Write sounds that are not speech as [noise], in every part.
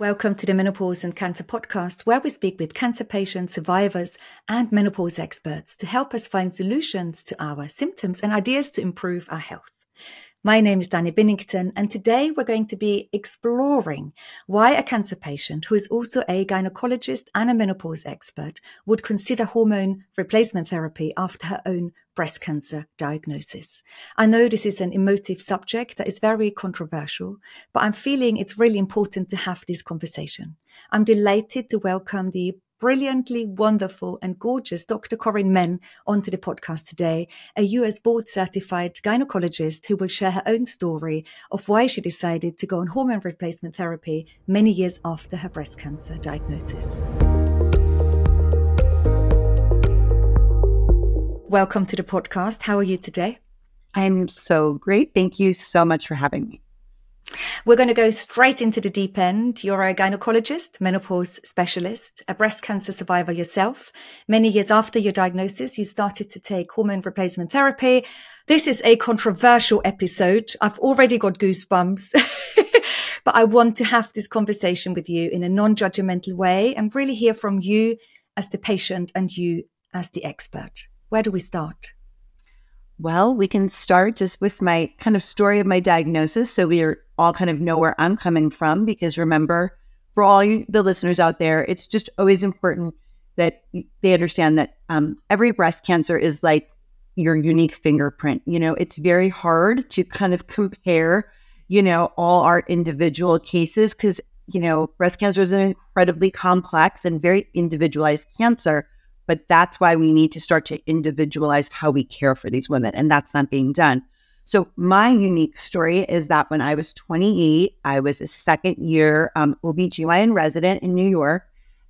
Welcome to the Menopause and Cancer podcast, where we speak with cancer patients, survivors, and menopause experts to help us find solutions to our symptoms and ideas to improve our health. My name is Dani Binnington, and today we're going to be exploring why a cancer patient who is also a gynecologist and a menopause expert would consider hormone replacement therapy after her own breast cancer diagnosis. I know this is an emotive subject that is very controversial, but I'm feeling it's really important to have this conversation. I'm delighted to welcome the brilliantly wonderful and gorgeous Dr. Corinne Menn onto the podcast today, a US board certified gynecologist who will share her own story of why she decided to go on hormone replacement therapy many years after her breast cancer diagnosis. Welcome to the podcast. How are you today? I'm so great. Thank you so much for having me. We're going to go straight into the deep end. You're a gynecologist, menopause specialist, a breast cancer survivor yourself. Many years after your diagnosis, you started to take hormone replacement therapy. This is a controversial episode. I've already got goosebumps, [laughs] but I want to have this conversation with you in a non-judgmental way and really hear from you as the patient and you as the expert. Where do we start? Well, we can start just with my kind of story of my diagnosis. So we are all kind of know where I'm coming from because remember, for all you, the listeners out there, it's just always important that they understand that um, every breast cancer is like your unique fingerprint. You know, it's very hard to kind of compare, you know, all our individual cases because, you know, breast cancer is an incredibly complex and very individualized cancer. But that's why we need to start to individualize how we care for these women. And that's not being done. So, my unique story is that when I was 28, I was a second year um, OBGYN resident in New York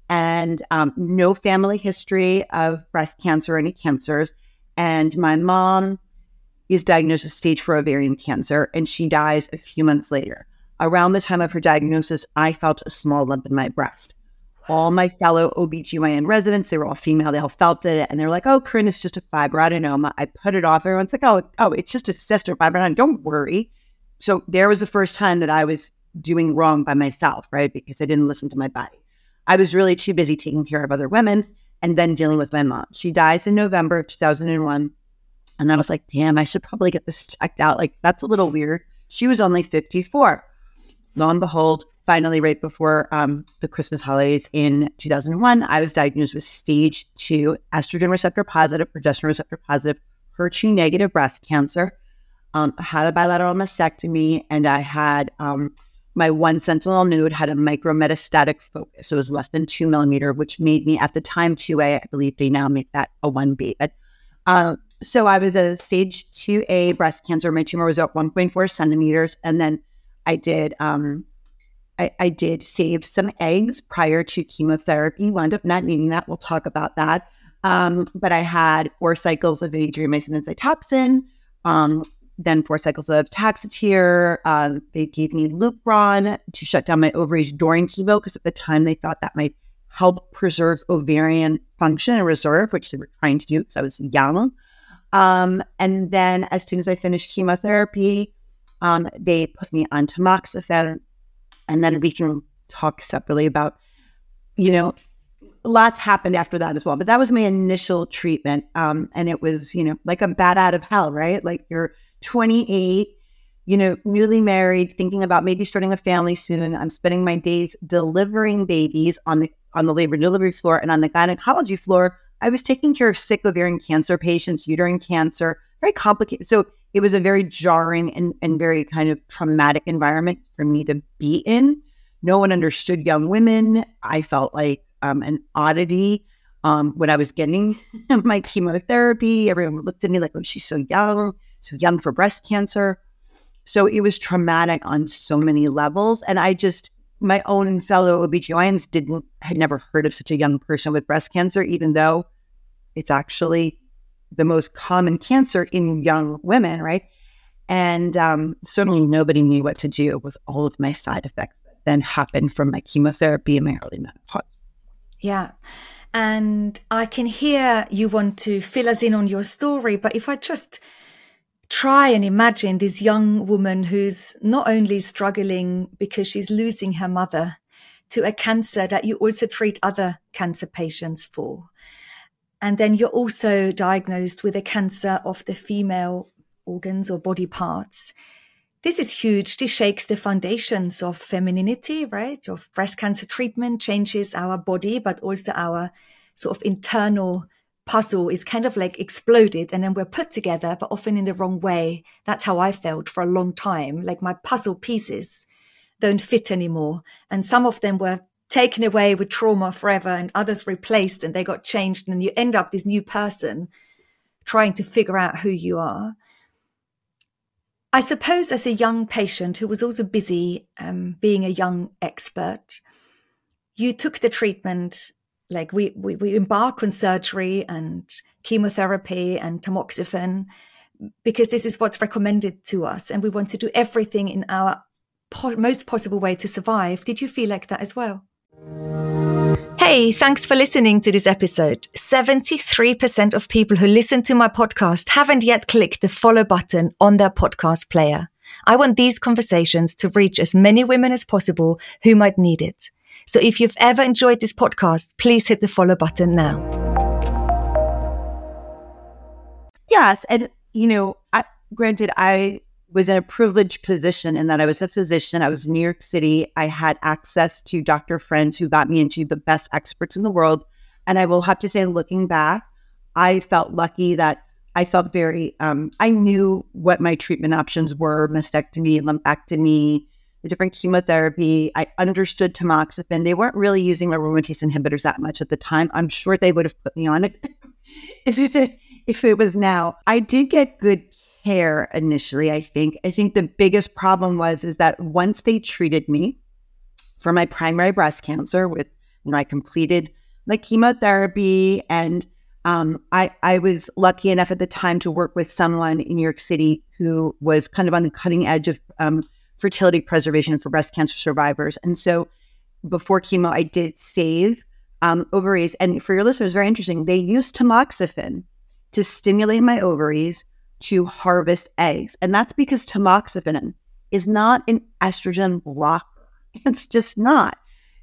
and um, no family history of breast cancer or any cancers. And my mom is diagnosed with stage four ovarian cancer and she dies a few months later. Around the time of her diagnosis, I felt a small lump in my breast all my fellow OBGYN residents, they were all female, they all felt it. And they're like, oh, Corinne, it's just a fibroadenoma. I put it off. Everyone's like, oh, oh, it's just a cyst or fibroadenoma. Don't worry. So there was the first time that I was doing wrong by myself, right? Because I didn't listen to my body. I was really too busy taking care of other women and then dealing with my mom. She dies in November of 2001. And I was like, damn, I should probably get this checked out. Like, that's a little weird. She was only 54. Lo and behold, finally, right before um, the Christmas holidays in 2001, I was diagnosed with stage two estrogen receptor positive, progesterone receptor positive, HER2 negative breast cancer. Um, I had a bilateral mastectomy, and I had um, my one sentinel node had a micrometastatic focus. So it was less than two millimeter, which made me at the time 2A. I believe they now make that a 1B. But uh, so I was a stage 2A breast cancer. My tumor was at 1.4 centimeters. And then I did um, I, I did save some eggs prior to chemotherapy. Wound up not needing that. We'll talk about that. Um, but I had four cycles of adriamycin and Cytoxan, um, then four cycles of Taxotere. Um, they gave me Lupron to shut down my ovaries during chemo because at the time they thought that might help preserve ovarian function and reserve, which they were trying to do because I was young. Um, and then as soon as I finished chemotherapy, um, they put me on tamoxifen and then we can talk separately about, you know, lots happened after that as well. But that was my initial treatment. Um, and it was, you know, like a bat out of hell, right? Like you're 28, you know, newly married, thinking about maybe starting a family soon. I'm spending my days delivering babies on the on the labor delivery floor and on the gynecology floor. I was taking care of sick ovarian cancer patients, uterine cancer, very complicated. So it was a very jarring and, and very kind of traumatic environment for me to be in. No one understood young women. I felt like um, an oddity um, when I was getting [laughs] my chemotherapy. Everyone looked at me like, oh, she's so young, so young for breast cancer. So it was traumatic on so many levels. And I just my own fellow OBGYNs didn't had never heard of such a young person with breast cancer, even though it's actually the most common cancer in young women, right? And um, certainly nobody knew what to do with all of my side effects that then happened from my chemotherapy and my early menopause. Yeah. And I can hear you want to fill us in on your story, but if I just try and imagine this young woman who's not only struggling because she's losing her mother to a cancer that you also treat other cancer patients for. And then you're also diagnosed with a cancer of the female organs or body parts. This is huge. This shakes the foundations of femininity, right? Of breast cancer treatment, changes our body, but also our sort of internal puzzle is kind of like exploded and then we're put together, but often in the wrong way. That's how I felt for a long time. Like my puzzle pieces don't fit anymore. And some of them were taken away with trauma forever and others replaced and they got changed. And you end up this new person trying to figure out who you are. I suppose as a young patient who was also busy um, being a young expert, you took the treatment like we, we, we embark on surgery and chemotherapy and tamoxifen because this is what's recommended to us and we want to do everything in our po- most possible way to survive. Did you feel like that as well? Hey, thanks for listening to this episode. 73% of people who listen to my podcast haven't yet clicked the follow button on their podcast player. I want these conversations to reach as many women as possible who might need it. So if you've ever enjoyed this podcast, please hit the follow button now. Yes. And, you know, I, granted, I was in a privileged position in that I was a physician. I was in New York City. I had access to doctor friends who got me into the best experts in the world. And I will have to say, looking back, I felt lucky that I felt very, um, I knew what my treatment options were mastectomy, lumpectomy, the different chemotherapy. I understood tamoxifen. They weren't really using my aromatase inhibitors that much at the time. I'm sure they would have put me on it [laughs] if it if it was now. I did get good care initially. I think. I think the biggest problem was is that once they treated me for my primary breast cancer with when I completed my chemotherapy and um, I, I was lucky enough at the time to work with someone in New York City who was kind of on the cutting edge of um, fertility preservation for breast cancer survivors. And so before chemo, I did save um, ovaries. And for your listeners, very interesting, they used tamoxifen to stimulate my ovaries to harvest eggs. And that's because tamoxifen is not an estrogen blocker. [laughs] It's just not.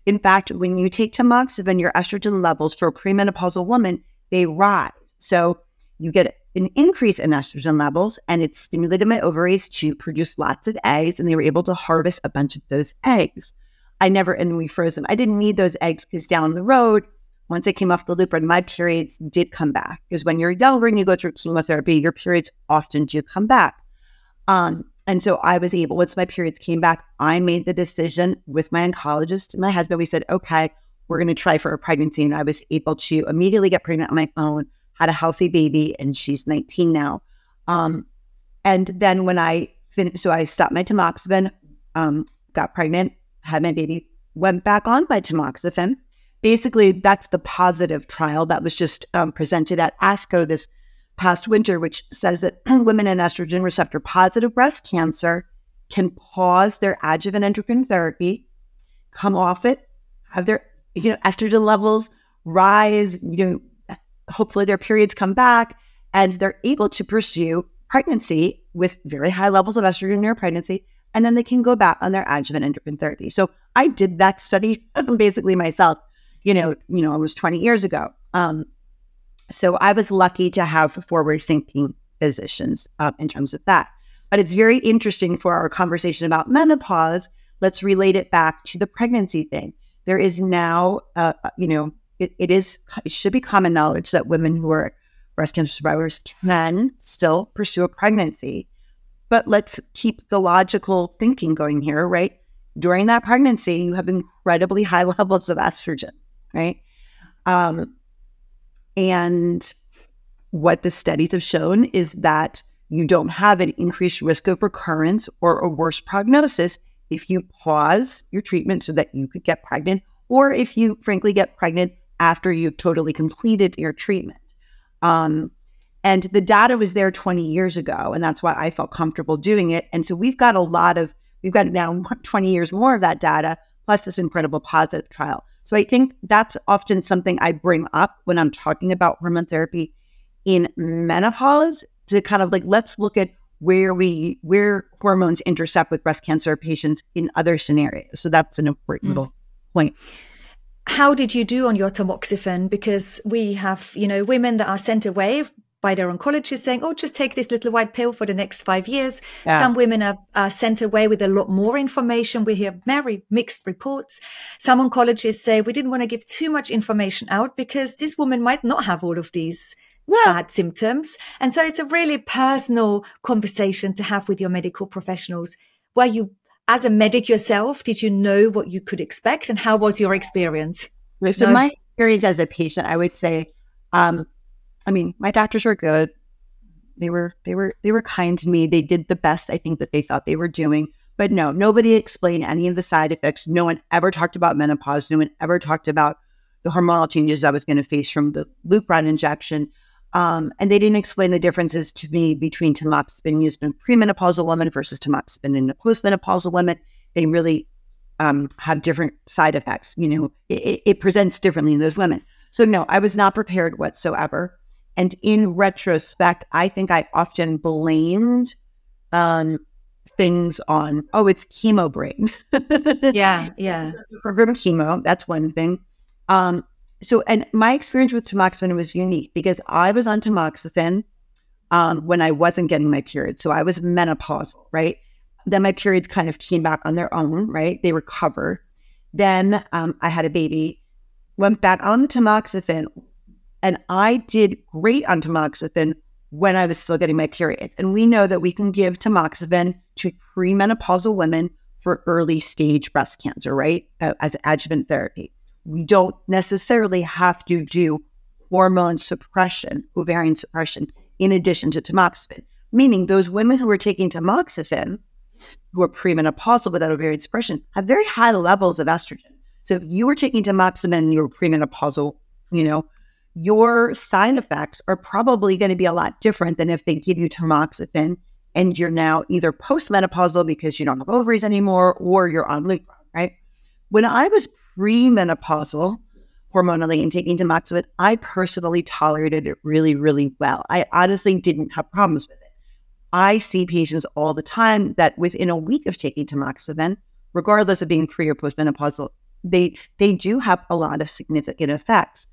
In fact, when you take tamoxifen, your estrogen levels for a premenopausal woman, they rise. So you get an increase in estrogen levels and it stimulated my ovaries to produce lots of eggs and they were able to harvest a bunch of those eggs. I never, and we froze them. I didn't need those eggs because down the road, once I came off the Lupron, my periods did come back. Because when you're younger and you go through chemotherapy, your periods often do come back. Um, and so I was able, once my periods came back, I made the decision with my oncologist, my husband, we said, okay, we're going to try for a pregnancy. And I was able to immediately get pregnant on my own had a healthy baby, and she's 19 now. Um, and then when I finished, so I stopped my tamoxifen, um, got pregnant, had my baby, went back on my tamoxifen. Basically, that's the positive trial that was just um, presented at ASCO this past winter, which says that [clears throat] women in estrogen receptor positive breast cancer can pause their adjuvant endocrine therapy, come off it, have their you know estrogen levels rise, you know, hopefully their periods come back and they're able to pursue pregnancy with very high levels of estrogen in their pregnancy. And then they can go back on their adjuvant endocrine therapy. So I did that study [laughs] basically myself, you know, you know, it was 20 years ago. Um, so I was lucky to have forward thinking physicians uh, in terms of that. But it's very interesting for our conversation about menopause. Let's relate it back to the pregnancy thing. There is now, uh, uh you know, it, it is it should be common knowledge that women who are breast cancer survivors can still pursue a pregnancy. But let's keep the logical thinking going here, right? During that pregnancy, you have incredibly high [laughs] levels of estrogen, right? Um, and what the studies have shown is that you don't have an increased risk of recurrence or a worse prognosis if you pause your treatment so that you could get pregnant, or if you frankly get pregnant after you've totally completed your treatment. Um, and the data was there 20 years ago, and that's why I felt comfortable doing it. And so we've got a lot of, we've got now 20 years more of that data, plus this incredible positive trial. So I think that's often something I bring up when I'm talking about hormone therapy in menopause to kind of like, let's look at where we where hormones intercept with breast cancer patients in other scenarios. So that's an important mm. little point. How did you do on your tamoxifen? Because we have, you know, women that are sent away by their oncologist saying, oh, just take this little white pill for the next five years. Yeah. Some women are, are, sent away with a lot more information. We hear very mixed reports. Some oncologists say we didn't want to give too much information out because this woman might not have all of these yeah. bad symptoms. And so it's a really personal conversation to have with your medical professionals where you, as a medic yourself, did you know what you could expect and how was your experience? So no? my experience as a patient, I would say, um, I mean, my doctors were good. They were, they were, they were kind to me. They did the best I think that they thought they were doing. But no, nobody explained any of the side effects. No one ever talked about menopause. No one ever talked about the hormonal changes I was going to face from the Lupron injection. Um, and they didn't explain the differences to me between tamoxifen used in premenopausal women versus tamoxifen in a postmenopausal women. They really um, have different side effects. You know, it, it, presents differently in those women. So no, I was not prepared whatsoever. And in retrospect, I think I often blamed um, things on, oh, it's chemo brain. [laughs] yeah, yeah. From chemo, that's one thing. Um, so, and my experience with tamoxifen was unique because I was on tamoxifen um, when I wasn't getting my period. So I was menopausal, right? Then my periods kind of came back on their own, right? They recovered. Then um, I had a baby, went back on the tamoxifen, and I did great on tamoxifen when I was still getting my period. And we know that we can give tamoxifen to premenopausal women for early stage breast cancer, right? Uh, as adjuvant therapy we don't necessarily have to do hormone suppression, ovarian suppression, in addition to tamoxifen. Meaning, those women who are taking tamoxifen, who are premenopausal without ovarian suppression, have very high levels of estrogen. So, if you were taking tamoxifen and you were premenopausal, you know, your side effects are probably going to be a lot different than if they give you tamoxifen and you're now either postmenopausal because you don't have ovaries anymore or you're on Lupron, right? When I was premenopausal hormonally and taking tamoxifen, I personally tolerated it really, really well. I honestly didn't have problems with it. I see patients all the time that within a week of taking tamoxifen, regardless of being pre or postmenopausal, they they do have a lot of significant effects.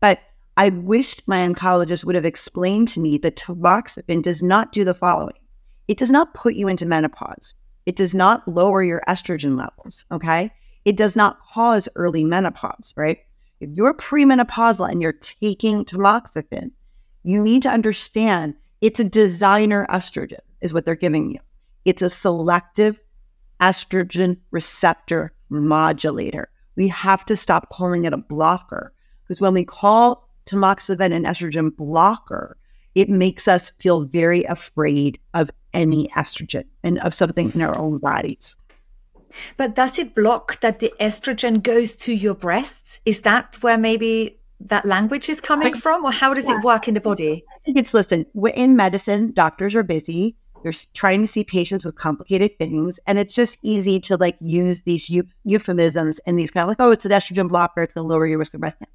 But I wished my oncologist would have explained to me that tamoxifen does not do the following. It does not put you into menopause. It does not lower your estrogen levels. Okay it does not cause early menopause, right? If you're premenopausal and you're taking tamoxifen, you need to understand it's a designer estrogen, is what they're giving you. It's a selective estrogen receptor modulator. We have to stop calling it a blocker because when we call tamoxifen an estrogen blocker, it makes us feel very afraid of any estrogen and of something in our own bodies. But does it block that the estrogen goes to your breasts? Is that where maybe that language is coming from, or how does yeah. it work in the body? I think it's listen, we're in medicine, doctors are busy. They're trying to see patients with complicated things. And it's just easy to like use these euphemisms and these kind of like, oh, it's an estrogen blocker. It's going to lower your risk of breast cancer.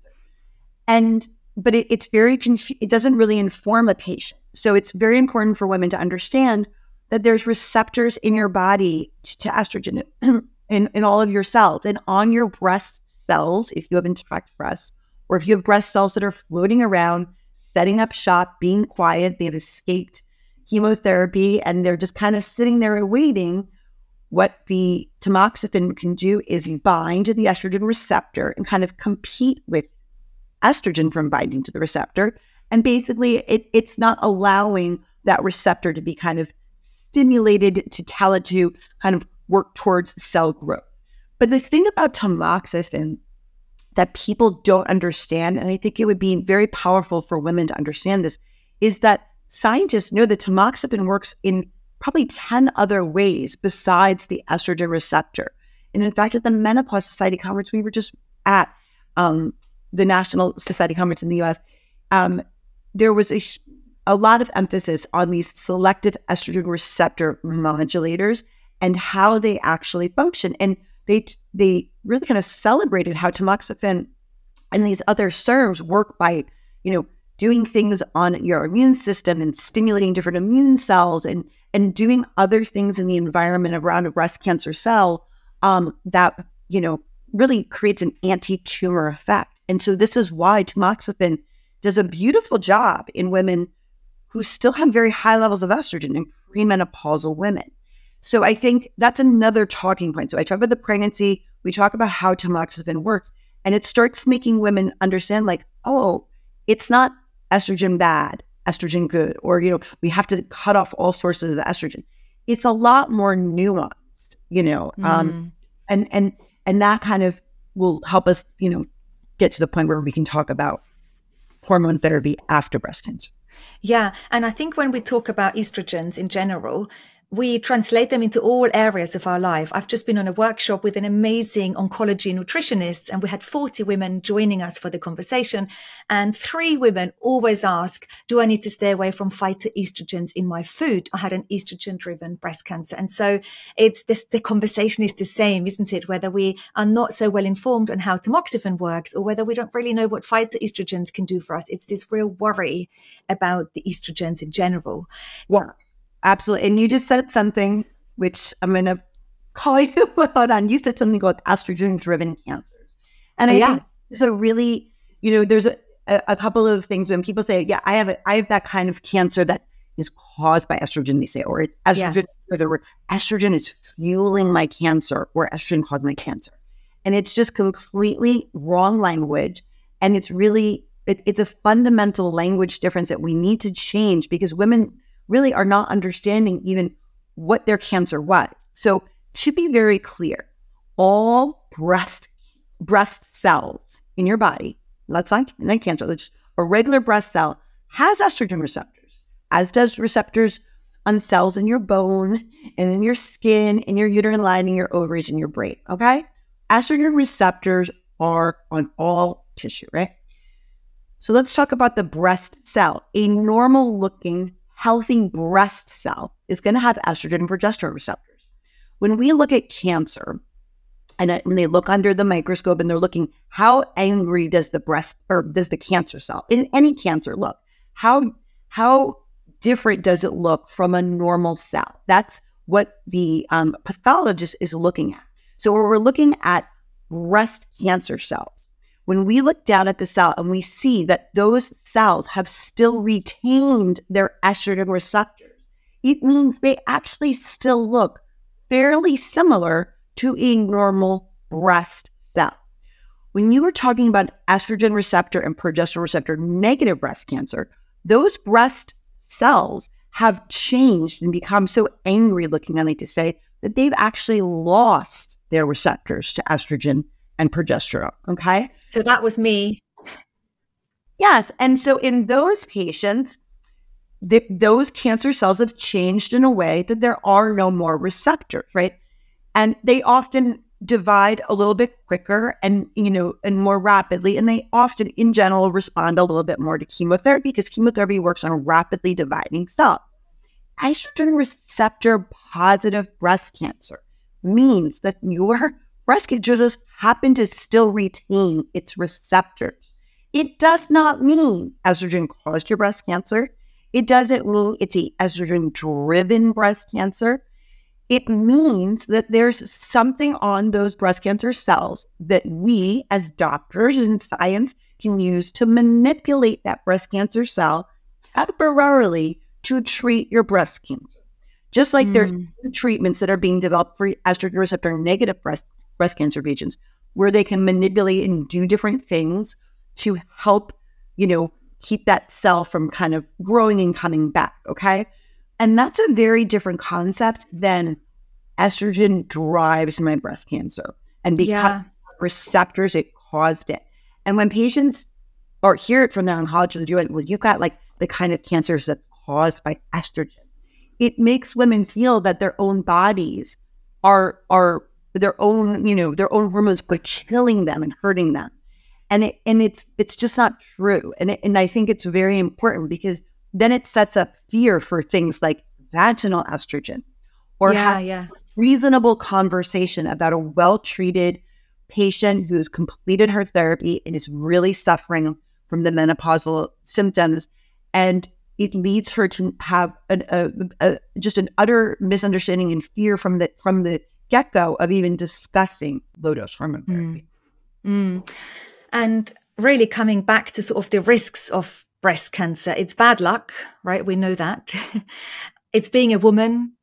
And, but it, it's very, confu- it doesn't really inform a patient. So it's very important for women to understand that there's receptors in your body to estrogen [clears throat] in, in all of your cells and on your breast cells, if you have intact breasts, or if you have breast cells that are floating around, setting up shop, being quiet, they've escaped chemotherapy and they're just kind of sitting there and waiting. What the tamoxifen can do is bind to the estrogen receptor and kind of compete with estrogen from binding to the receptor. And basically, it, it's not allowing that receptor to be kind of stimulated to tell it to kind of work towards cell growth. But the thing about tamoxifen that people don't understand, and I think it would be very powerful for women to understand this, is that scientists know that tamoxifen works in probably 10 other ways besides the estrogen receptor. And in fact, at the Menopause Society conference, we were just at um, the National Society conference in the US, um, there was a, a lot of emphasis on these selective estrogen receptor modulators and how they actually function. And they they really kind of celebrated how tamoxifen and these other SERMs work by, you know, doing things on your immune system and stimulating different immune cells and and doing other things in the environment around a breast cancer cell um, that you know really creates an anti-tumor effect. And so this is why tamoxifen does a beautiful job in women who still have very high levels of estrogen in premenopausal women. So I think that's another talking point. So I talk about the pregnancy, we talk about how tamoxifen works, and it starts making women understand like, oh, it's not estrogen bad, estrogen good, or you know, we have to cut off all sources of estrogen. It's a lot more nuanced, you know, mm. um, and and and that kind of will help us, you know, get to the point where we can talk about hormone therapy after breast cancer. Yeah, and I think when we talk about estrogens in general, we translate them into all areas of our life. I've just been on a workshop with an amazing oncology nutritionist and we had 40 women joining us for the conversation. And three women always ask, do I need to stay away from phytoestrogens in my food? I had an estrogen driven breast cancer. And so it's this, the conversation is the same, isn't it? Whether we are not so well informed on how tamoxifen works or whether we don't really know what phytoestrogens can do for us. It's this real worry about the estrogens in general. Yeah. Absolutely. And you just said something which I'm going to call [laughs] you out on. You said something about estrogen driven cancers. And I yeah. think so really, you know, there's a, a, couple of things when people say, yeah, I have, a, I have that kind of cancer that is caused by estrogen, they say, or it's estrogen, yeah. or estrogen is fueling my cancer, or estrogen caused my cancer. And it's just completely wrong language. And it's really, it, it's a fundamental language difference that we need to change because women really are not understanding even what their cancer was. So to be very clear, all breast breast cells in your body, that's not, not cancer, that's a regular breast cell has estrogen receptors, as does receptors on cells in your bone and in your skin, in your uterine lining, your ovaries, and your brain. Okay. Estrogen receptors are on all tissue, right? So let's talk about the breast cell. A normal looking healthy breast cell is going to have estrogen and progesterone receptors. When we look at cancer, and when they look under the microscope and they're looking, how angry does the breast or does the cancer cell in any cancer look? How how different does it look from a normal cell? That's what the um, pathologist is looking at. So when we're looking at breast cancer cells, when we look down at the cell and we see that those cells have still retained their estrogen receptors, it means they actually still look fairly similar to a normal breast cell. When you were talking about estrogen receptor and progesterone receptor negative breast cancer, those breast cells have changed and become so angry looking, I like to say, that they've actually lost their receptors to estrogen and progesterone. Okay. So that was me. Yes. And so in those patients, the, those cancer cells have changed in a way that there are no more receptors, right? And they often divide a little bit quicker and you know and more rapidly and they often in general respond a little bit more to chemotherapy because chemotherapy works on rapidly dividing cells estrogen receptor positive breast cancer means that your breast cancer just happen to still retain its receptors. It does not mean estrogen caused your breast cancer. It doesn't mean it's a estrogen driven breast cancer. It means that there's something on those breast cancer cells that we as doctors in science can use to manipulate that breast cancer cell temporarily to treat your breast cancer. Just like mm. there's treatments that are being developed for estrogen receptor negative breast breast cancer patients where they can manipulate and do different things to help, you know, keep that cell from kind of growing and coming back. Okay. And that's a very different concept than estrogen drives my breast cancer. And because yeah. receptors, it caused it. And when patients or hear it from their oncologist, do it, well, you've got like the kind of cancers that's caused by estrogen. it makes women feel that their own bodies are are their own, you know, their own hormones are killing them and hurting them. And it and it's it's just not true. And it, and I think it's very important because then it sets up fear for things like vaginal estrogen or yeah, yeah. reasonable conversation about a well-treated patient who's completed her therapy and is really suffering from the menopausal symptoms and it leads her to have an, a, a, just an utter misunderstanding and fear from the from the get go of even discussing low dose hormone therapy. Mm. Mm. And really coming back to sort of the risks of breast cancer, it's bad luck, right? We know that. [laughs] it's being a woman,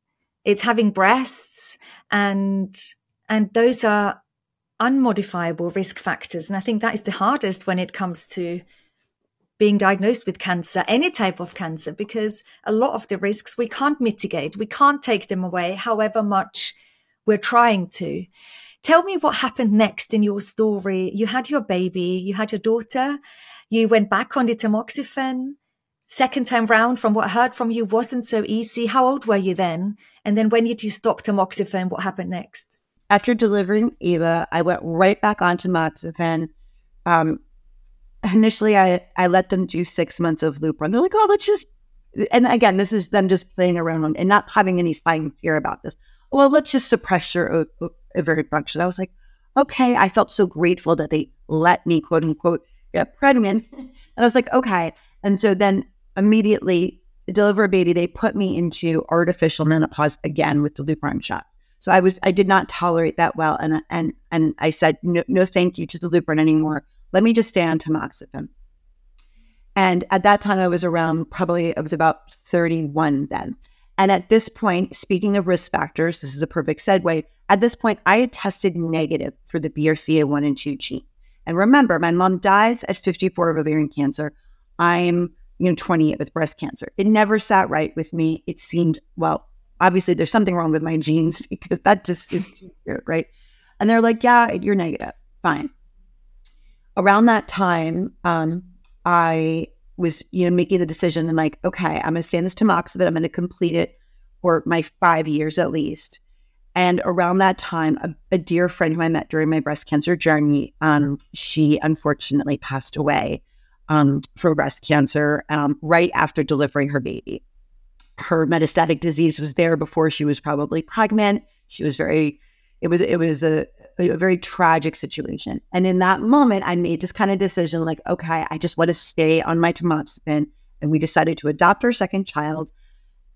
it's having breasts, and and those are unmodifiable risk factors. And I think that is the hardest when it comes to being diagnosed with cancer, any type of cancer, because a lot of the risks we can't mitigate. We can't take them away, however much we're trying to. Tell me what happened next in your story. You had your baby, you had your daughter, you went back on the tamoxifen. Second time round, from what I heard from you, wasn't so easy. How old were you then? And then when did you stop tamoxifen? What happened next? After delivering Eva, I went right back on tamoxifen. Um, initially I, I let them do six months of Lupron. They're like, oh, let's just, and again, this is them just playing around and not having any science fear about this. Well, let's just suppress your uh, uh, ovarian function. I was like, okay. I felt so grateful that they let me, quote unquote, get pregnant. [laughs] And I was like, okay. And so then immediately deliver a baby, they put me into artificial menopause again with the Lupron shots. So I was, I did not tolerate that well. And, and, and I said, no, no thank you to the Lupron anymore let me just stay on tamoxifen. And at that time, I was around probably, I was about 31 then. And at this point, speaking of risk factors, this is a perfect segue. At this point, I had tested negative for the BRCA1 and 2 gene. And remember, my mom dies at 54 of ovarian cancer. I'm, you know, 28 with breast cancer. It never sat right with me. It seemed, well, obviously there's something wrong with my genes [laughs] because that just is too weird, right? And they're like, yeah, you're negative. Fine around that time, um, I was, you know, making the decision and like, okay, I'm going to stay in this tamoxifen. I'm going to complete it for my five years at least. And around that time, a, a dear friend who I met during my breast cancer journey, um, she unfortunately passed away um, from breast cancer um, right after delivering her baby. Her metastatic disease was there before she was probably pregnant. She was very, it was, it was a, a, a very tragic situation. And in that moment, I made this kind of decision like, okay, I just want to stay on my tamoxifen. And we decided to adopt our second child.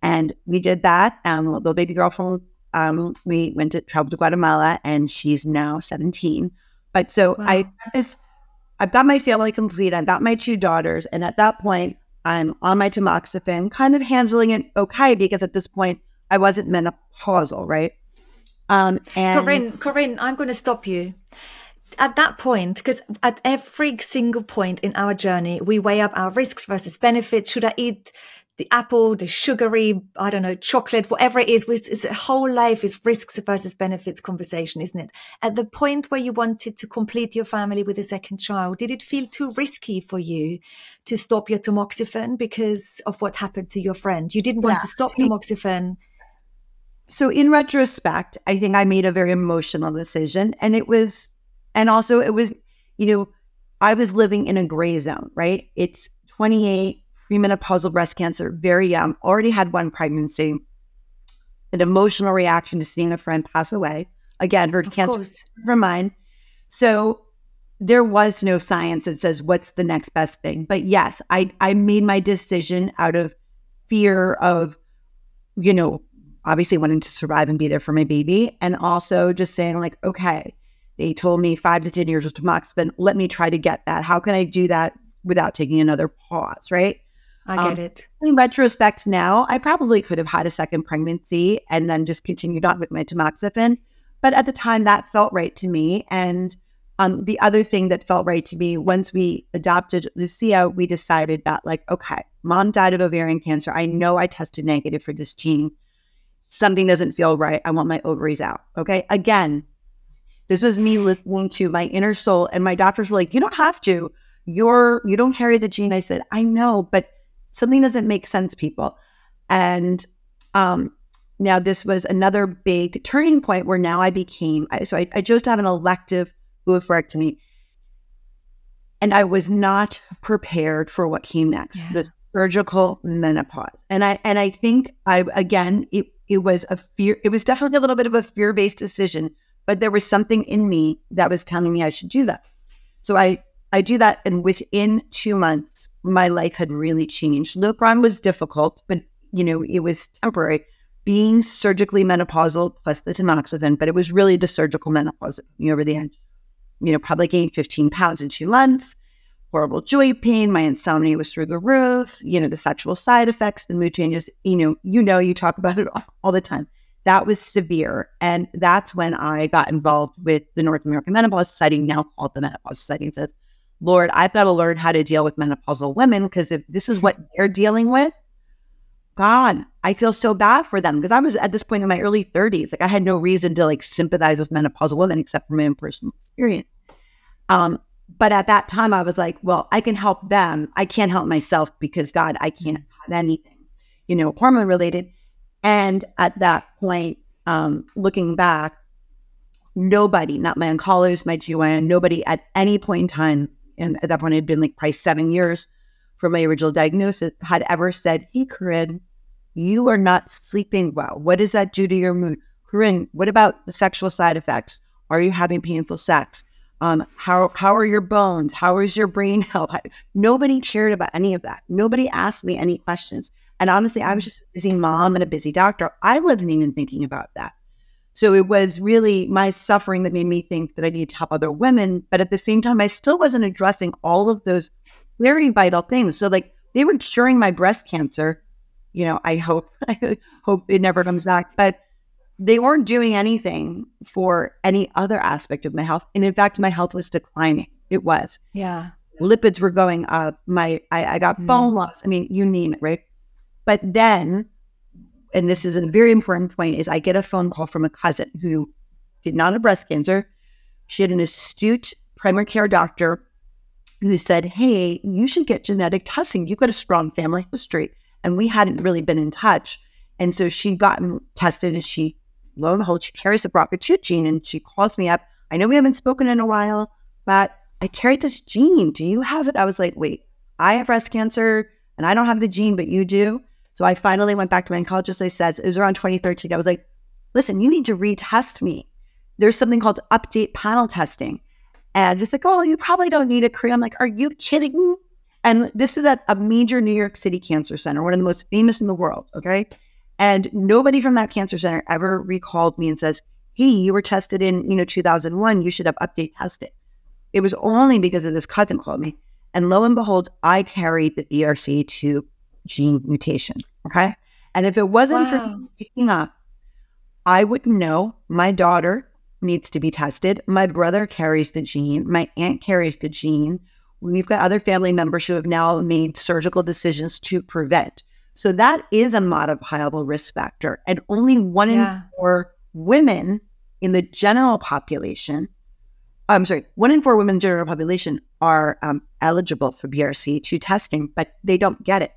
And we did that. Um, little baby girl from, um, we went to travel to Guatemala and she's now 17. But so wow. I this, I've got my family complete. I've got my two daughters. And at that point, I'm on my tamoxifen, kind of handling it okay because at this point I wasn't menopausal, right? Um, and Corinne, Corinne, I'm going to stop you at that point, because at every single point in our journey, we weigh up our risks versus benefits. Should I eat the apple, the sugary, I don't know, chocolate, whatever it is? It's a whole life is risks versus benefits conversation, isn't it? At the point where you wanted to complete your family with a second child, did it feel too risky for you to stop your tamoxifen because of what happened to your friend? You didn't want yeah. to stop tamoxifen so in retrospect, I think I made a very emotional decision. And it was, and also it was, you know, I was living in a gray zone, right? It's 28, premenopausal breast cancer, very young, already had one pregnancy, an emotional reaction to seeing a friend pass away. Again, her of cancer course. from mine. So there was no science that says what's the next best thing. But yes, I, I made my decision out of fear of, you know, obviously wanting to survive and be there for my baby. And also just saying, like, okay, they told me five to 10 years of tamoxifen. Let me try to get that. How can I do that without taking another pause? Right. I get um, it. In retrospect, now I probably could have had a second pregnancy and then just continued on with my tamoxifen. But at the time, that felt right to me. And um, the other thing that felt right to me, once we adopted Lucia, we decided that, like, okay, mom died of ovarian cancer. I know I tested negative for this gene something doesn't feel right. I want my ovaries out. Okay. Again, this was me listening to my inner soul, and my doctors were like, "You don't have to. You're you don't carry the gene." I said, "I know, but something doesn't make sense, people." And Um, now, this was another big turning point where now I became, so I, I chose to have an elective oophorectomy. And I was not prepared for what came next, yeah. the surgical menopause. And I and I think I again it it was a fear it was definitely a little bit of a fear-based decision, but there was something in me that was telling me I should do that. So I I do that and within 2 months my life had really changed. Lupron was difficult, but you know, it was temporary being surgically menopausal plus the tamoxifen, but it was really the surgical menopause me over the edge. You know, probably gained 15 pounds in two months, horrible joint pain, my insomnia was through the roof, you know, the sexual side effects, the mood changes, you know, you know, you talk about it [laughs] all, the time. That was severe. And that's when I got involved with the North American Menopause Society, now called the Menopause Society, and said, Lord, I've got to learn how to deal with menopausal women because if this is what they're dealing with, God, I feel so bad for them because I was at this point in my early 30s. Like I had no reason to like sympathize with menopausal women except for my own personal experience. Um, but at that time, I was like, well, I can help them. I can't help myself because God, I can't have anything, you know, hormone related. And at that point, um, looking back, nobody, not my oncologist, my GYN, nobody at any point in time, and at that point, it had been like probably seven years from my original diagnosis, had ever said, Hey, Corinne, you are not sleeping well. What does that do to your mood? Corinne, what about the sexual side effects? Are you having painful sex? Um, how how are your bones? How is your brain [laughs] health? Nobody cared about any of that. Nobody asked me any questions. And honestly, I was just a busy mom and a busy doctor. I wasn't even thinking about that. So it was really my suffering that made me think that I needed to help other women. But at the same time, I still wasn't addressing all of those very vital things. So like they were curing my breast cancer. You know, I hope [laughs] I hope it never comes back, but they weren't doing anything for any other aspect of my health. And in fact, my health was declining. It was. Yeah. Lipids were going up. My I, I got mm. bone loss. I mean, you name it, right? But then, and this is a very important point, is I get a phone call from a cousin who did not have breast cancer. She had an astute primary care doctor who said, Hey, you should get genetic testing. You've got a strong family history. And we hadn't really been in touch. And so she gotten tested and she, lo and behold, she carries the BRCA2 gene and she calls me up. I know we haven't spoken in a while, but I carried this gene. Do you have it? I was like, wait, I have breast cancer and I don't have the gene, but you do. So I finally went back to my oncologist. I says, it was around 2013. I was like, listen, you need to retest me. There's something called update panel testing. And it's like, oh, you probably don't need a career. I'm like, are you kidding me? And this is at a major New York City cancer center, one of the most famous in the world. Okay. And nobody from that cancer center ever recalled me and says, hey, you were tested in, you know, 2001. You should have update tested. It was only because of this cousin called me. And lo and behold, I carried the BRCA2 gene mutation. Okay. And if it wasn't wow. for speaking up, I wouldn't know. My daughter needs to be tested. My brother carries the gene. My aunt carries the gene. We've got other family members who have now made surgical decisions to prevent. So that is a modifiable risk factor. And only one yeah. in four women in the general population, I'm sorry, one in four women in the general population are um, eligible for BRCA2 testing, but they don't get it,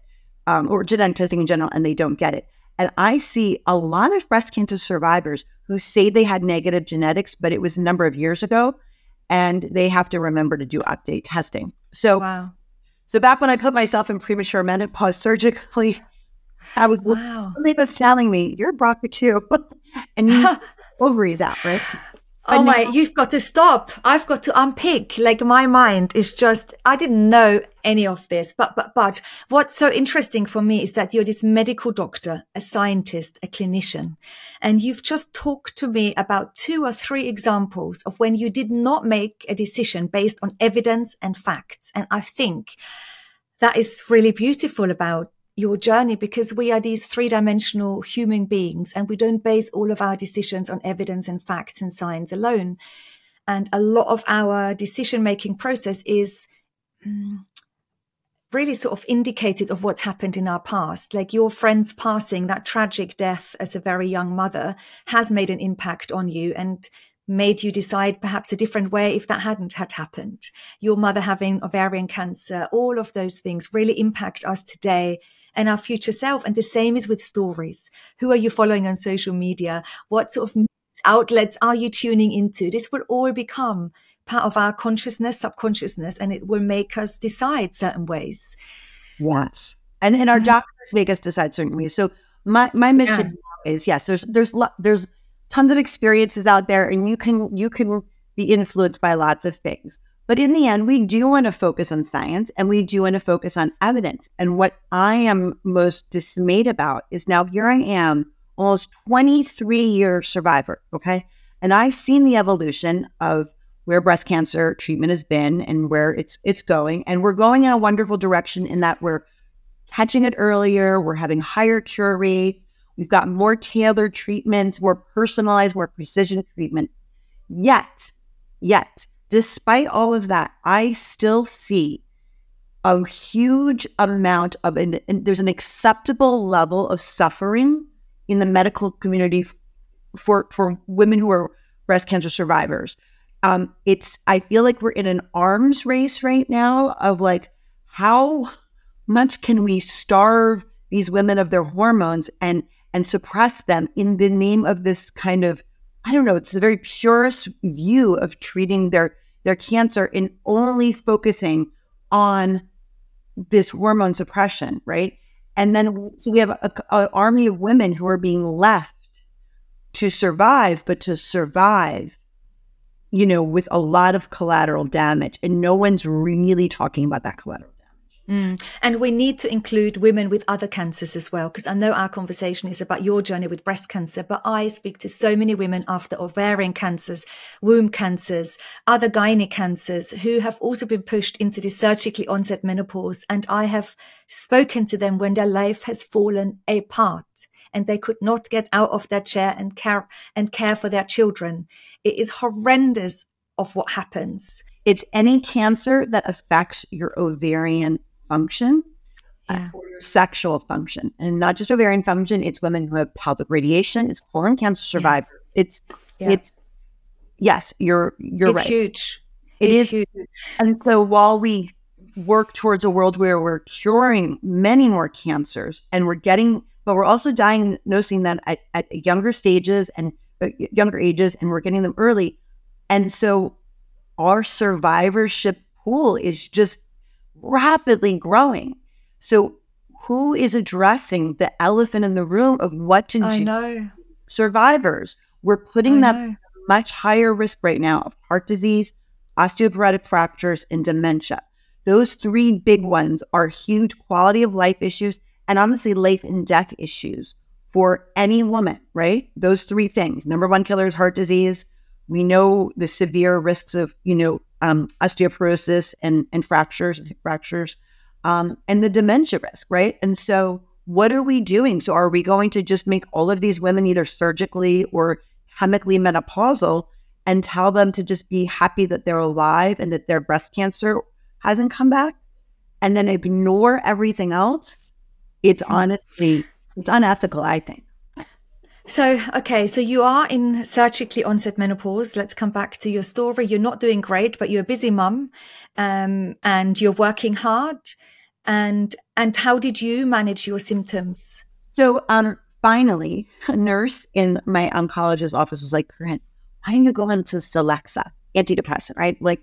um, or genetic testing in general, and they don't get it. And I see a lot of breast cancer survivors who say they had negative genetics, but it was a number of years ago, and they have to remember to do update testing. So, wow. So back when I put myself in premature menopause surgically, I was wow. was telling me you're BRCA2, [laughs] and you [laughs] ovaries out, right? Oh my, you've got to stop. I've got to unpick. Like my mind is just, I didn't know any of this, but, but, but what's so interesting for me is that you're this medical doctor, a scientist, a clinician, and you've just talked to me about two or three examples of when you did not make a decision based on evidence and facts. And I think that is really beautiful about your journey because we are these three dimensional human beings and we don't base all of our decisions on evidence and facts and science alone. And a lot of our decision making process is mm, really sort of indicated of what's happened in our past. Like your friend's passing, that tragic death as a very young mother has made an impact on you and made you decide perhaps a different way if that hadn't had happened. Your mother having ovarian cancer, all of those things really impact us today and our future self. And the same is with stories. Who are you following on social media? What sort of outlets are you tuning into? This will all become part of our consciousness, subconsciousness, and it will make us decide certain ways. Yes. And, and our mm-hmm. doctors make us decide certain ways. So my, my mission yeah. is yes, there's, there's, there's tons of experiences out there and you can, you can be influenced by lots of things. But in the end, we do want to focus on science and we do want to focus on evidence. And what I am most dismayed about is now here I am, almost 23 year survivor. Okay. And I've seen the evolution of where breast cancer treatment has been and where it's it's going. And we're going in a wonderful direction in that we're catching it earlier, we're having higher cure rates, we've got more tailored treatments, more personalized, more precision treatments. Yet, yet, despite all of that, I still see a huge amount of and, there's an acceptable level of suffering in the medical community for for women who are breast cancer survivors. Um, it's I feel like we're in an arms race right now of like how much can we starve these women of their hormones and and suppress them in the name of this kind of I don't know, it's a very purist view of treating their their cancer and only focusing on this hormone suppression, right? And then so we have an army of women who are being left to survive, but to survive you know, with a lot of collateral damage. And no one's really talking about that collateral Mm. And we need to include women with other cancers as well, because I know our conversation is about your journey with breast cancer, but I speak to so many women after ovarian cancers, womb cancers, other gynec cancers who have also been pushed into the surgically onset menopause. And I have spoken to them when their life has fallen apart and they could not get out of their chair and care and care for their children. It is horrendous of what happens. It's any cancer that affects your ovarian function uh, yeah. or your sexual function. And not just ovarian function, it's women who have pelvic radiation, it's colon cancer survivor. Yeah. It's yeah. it's yes, you're you're it's right. huge. It it's is huge. And so while we work towards a world where we're curing many more cancers and we're getting but we're also diagnosing them at, at younger stages and uh, younger ages and we're getting them early. And so our survivorship pool is just rapidly growing. So who is addressing the elephant in the room of what to I do? Know. Survivors. We're putting them much higher risk right now of heart disease, osteoporotic fractures, and dementia. Those three big ones are huge quality of life issues and honestly life and death issues for any woman, right? Those three things. Number one killer is heart disease. We know the severe risks of, you know, um, osteoporosis and, and fractures, fractures, um, and the dementia risk, right? And so, what are we doing? So, are we going to just make all of these women either surgically or chemically menopausal and tell them to just be happy that they're alive and that their breast cancer hasn't come back and then ignore everything else? It's honestly it's unethical, I think. So, okay, so you are in surgically onset menopause. Let's come back to your story. You're not doing great, but you're a busy mum, um, and you're working hard. And and how did you manage your symptoms? So, um, finally, a nurse in my oncologist's office was like, "Corinne, why don't you go into Celexa antidepressant? Right? Like,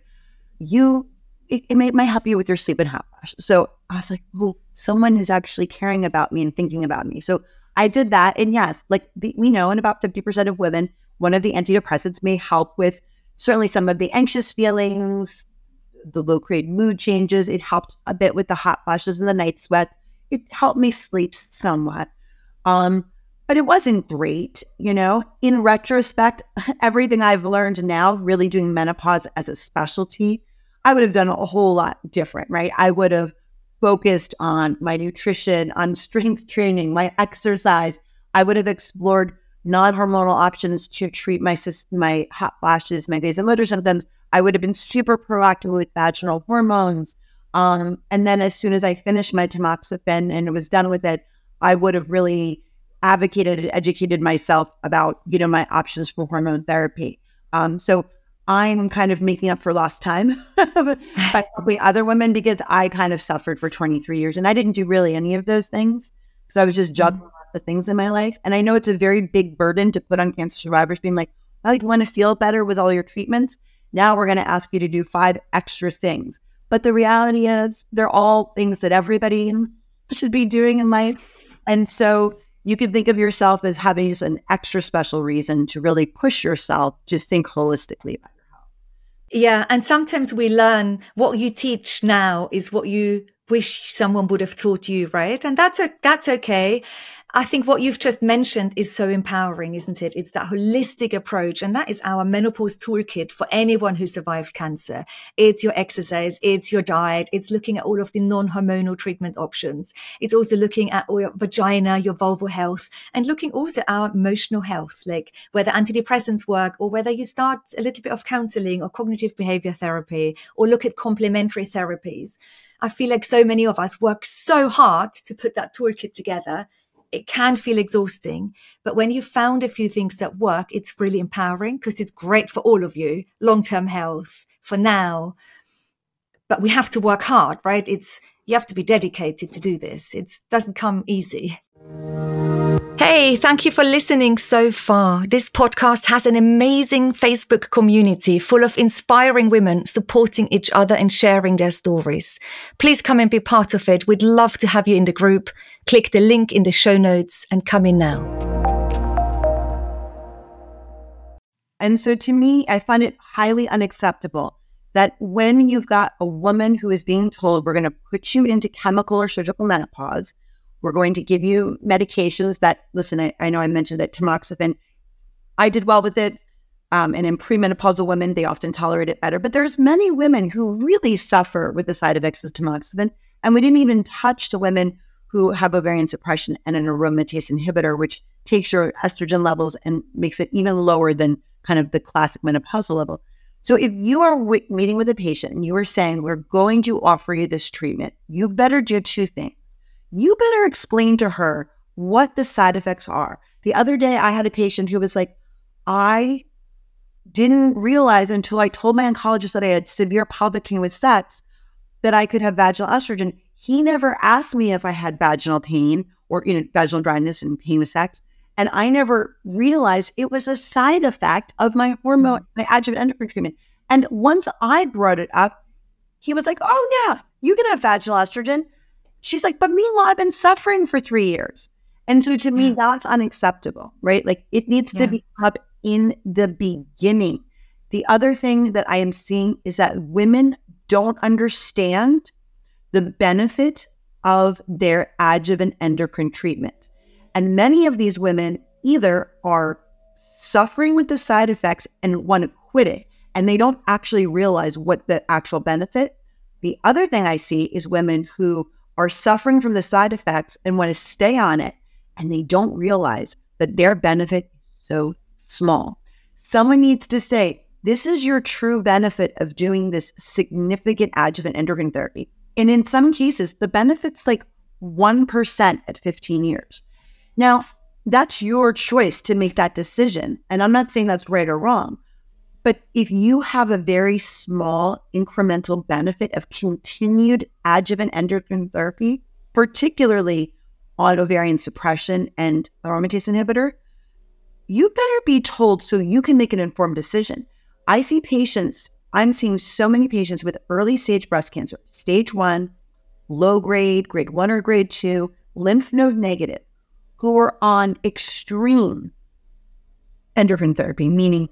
you it, it may, might help you with your sleep and hot flash. So I was like, well, someone is actually caring about me and thinking about me. So I did that. And yes, like the, we know in about 50% of women, one of the antidepressants may help with certainly some of the anxious feelings, the low grade mood changes. It helped a bit with the hot flashes and the night sweats. It helped me sleep somewhat. Um, but it wasn't great, you know. In retrospect, [laughs] everything I've learned now, really doing menopause as a specialty, I would have done a whole lot different, right? I would have focused on my nutrition, on [laughs] strength training, my exercise. I would have explored non-hormonal options to treat my my hot flashes, my vasomotor symptoms. I would have been super proactive with vaginal hormones. Um, and then as soon as I finished my tamoxifen and was done with it, I would have really advocated and educated myself about, you know, my options for hormone therapy. Um, so I'm kind of making up for lost time [laughs] by helping other women because I kind of suffered for 23 years and I didn't do really any of those things because I was just juggling mm-hmm. the things in my life. And I know it's a very big burden to put on cancer survivors being like, well, you want to feel better with all your treatments? Now we're going to ask you to do five extra things. But the reality is, they're all things that everybody [laughs] should be doing in life. And so you can think of yourself as having just an extra special reason to really push yourself to think holistically about your health. Yeah. And sometimes we learn what you teach now is what you wish someone would have taught you, right? And that's, a, that's okay. I think what you've just mentioned is so empowering, isn't it? It's that holistic approach. And that is our menopause toolkit for anyone who survived cancer. It's your exercise. It's your diet. It's looking at all of the non-hormonal treatment options. It's also looking at your vagina, your vulval health and looking also at our emotional health, like whether antidepressants work or whether you start a little bit of counseling or cognitive behavior therapy or look at complementary therapies. I feel like so many of us work so hard to put that toolkit together it can feel exhausting, but when you've found a few things that work, it's really empowering because it's great for all of you, long term health for now. But we have to work hard, right? It's, you have to be dedicated to do this. It doesn't come easy. Hey, thank you for listening so far. This podcast has an amazing Facebook community full of inspiring women supporting each other and sharing their stories. Please come and be part of it. We'd love to have you in the group. Click the link in the show notes and come in now. And so to me, I find it highly unacceptable that when you've got a woman who is being told we're going to put you into chemical or surgical menopause, we're going to give you medications that, listen, I, I know I mentioned that tamoxifen, I did well with it. Um, and in premenopausal women, they often tolerate it better. But there's many women who really suffer with the side effects of tamoxifen. And we didn't even touch the women who have ovarian suppression and an aromatase inhibitor, which takes your estrogen levels and makes it even lower than kind of the classic menopausal level. So if you are w- meeting with a patient and you are saying, we're going to offer you this treatment, you better do two things you better explain to her what the side effects are. The other day, I had a patient who was like, I didn't realize until I told my oncologist that I had severe pelvic pain with sex that I could have vaginal estrogen. He never asked me if I had vaginal pain or you know vaginal dryness and pain with sex, and I never realized it was a side effect of my hormone, mm. my adjuvant endocrine treatment. And once I brought it up, he was like, "Oh yeah, you can have vaginal estrogen." She's like, but meanwhile, I've been suffering for three years. And so to me, that's unacceptable, right? Like it needs yeah. to be up in the beginning. The other thing that I am seeing is that women don't understand the benefit of their adjuvant endocrine treatment. And many of these women either are suffering with the side effects and want to quit it, and they don't actually realize what the actual benefit. The other thing I see is women who are suffering from the side effects and want to stay on it, and they don't realize that their benefit is so small. Someone needs to say, this is your true benefit of doing this significant adjuvant endocrine therapy. And in some cases, the benefit's like 1% at 15 years. Now, that's your choice to make that decision. And I'm not saying that's right or wrong, but if you have a very small incremental benefit of continued adjuvant endocrine therapy, particularly on ovarian suppression and aromatase inhibitor, you better be told so you can make an informed decision. I see patients, I'm seeing so many patients with early stage breast cancer, stage one, low grade, grade one or grade two, lymph node negative, who are on extreme endocrine therapy, meaning